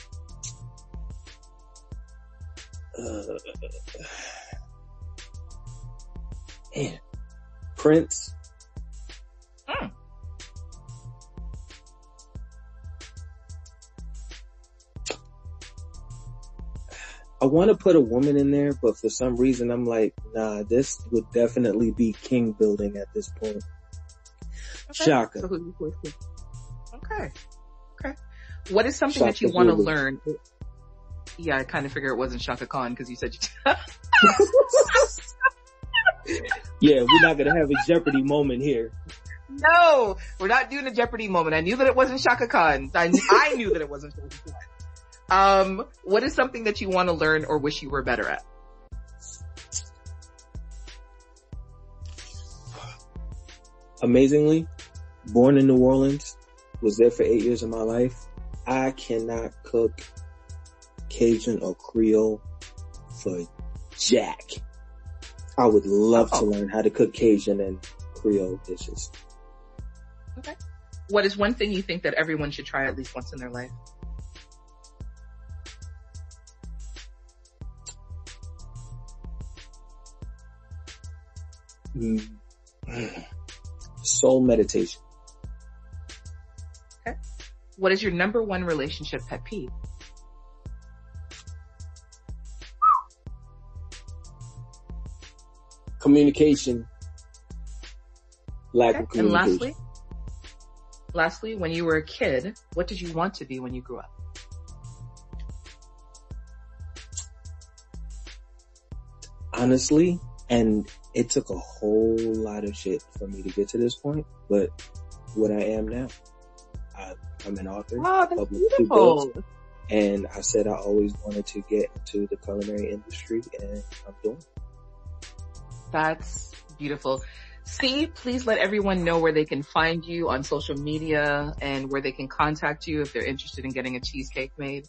uh, *sighs* man, Prince, Hmm. I want to put a woman in there, but for some reason I'm like, nah, this would definitely be king building at this point. okay. Shaka. So who you choose? Okay. Okay. What is something that you want to learn? Yeah, I kind of figure it wasn't Chaka Khan because you said you. *laughs* Yeah, we're not gonna have a Jeopardy moment here. no, we're not doing a Jeopardy moment. I knew that it wasn't Chaka Khan. I, I knew that it wasn't Chaka Khan. Um, what is something that you want to learn or wish you were better at? Amazingly, born in New Orleans, was there for eight years of my life. I cannot cook Cajun or Creole for Jack. I would love to Oh. learn how to cook Cajun and Creole dishes. Okay. What is one thing you think that everyone should try at least once in their life? Mm. Soul meditation. Okay. What is your number one relationship pet peeve? Communication. Lack Okay. of And lastly, lastly, when you were a kid, what did you want to be when you grew up? honestly, and it took a whole lot of shit for me to get to this point, but what I am now, I, I'm an author, Oh, that's beautiful. books, and I said I always wanted to get into the culinary industry, and I'm doing. it. That's beautiful. Cee, please let everyone know where they can find you on social media and where they can contact you if they're interested in getting a cheesecake made.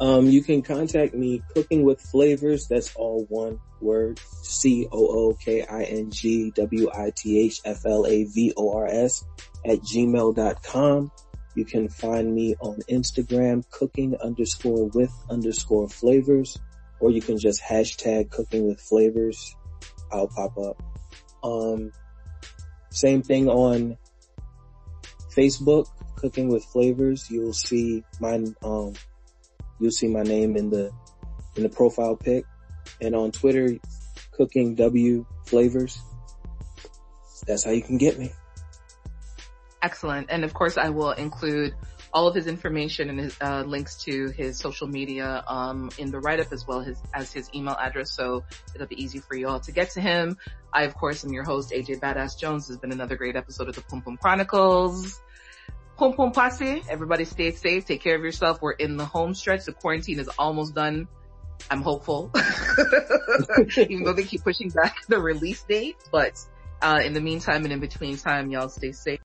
Um, you can contact me cooking with flavors. That's all one word. C O O K I N G W I T H F L A V O R S at gmail.com. You can find me on Instagram cooking underscore with underscore flavors, or you can just hashtag cooking with flavors. I'll pop up. Um, same thing on Facebook, cooking with flavors. You'll see my, um, you'll see my name in the in the profile pic and on Twitter cooking W flavors. That's how you can get me. Excellent. And of course I will include all of his information and his uh, links to his social media um, in the write-up as well as, as his email address so it'll be easy for you all to get to him. I of course am your host AJ Badass Jones. Has been another great episode of the Pum Pum Chronicles. Pum Pum Posse, everybody stay safe, take care of yourself. We're in the home stretch. The quarantine is almost done. I'm hopeful. *laughs* Even though they keep pushing back the release date, but uh, in the meantime and in between time, y'all stay safe.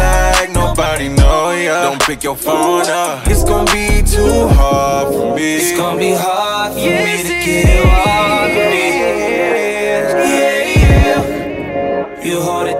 like nobody know ya. Don't pick your phone up. It's gonna be too hard for me. It's gonna be hard for yes, me to get it off of me. Yeah, yeah. You hold it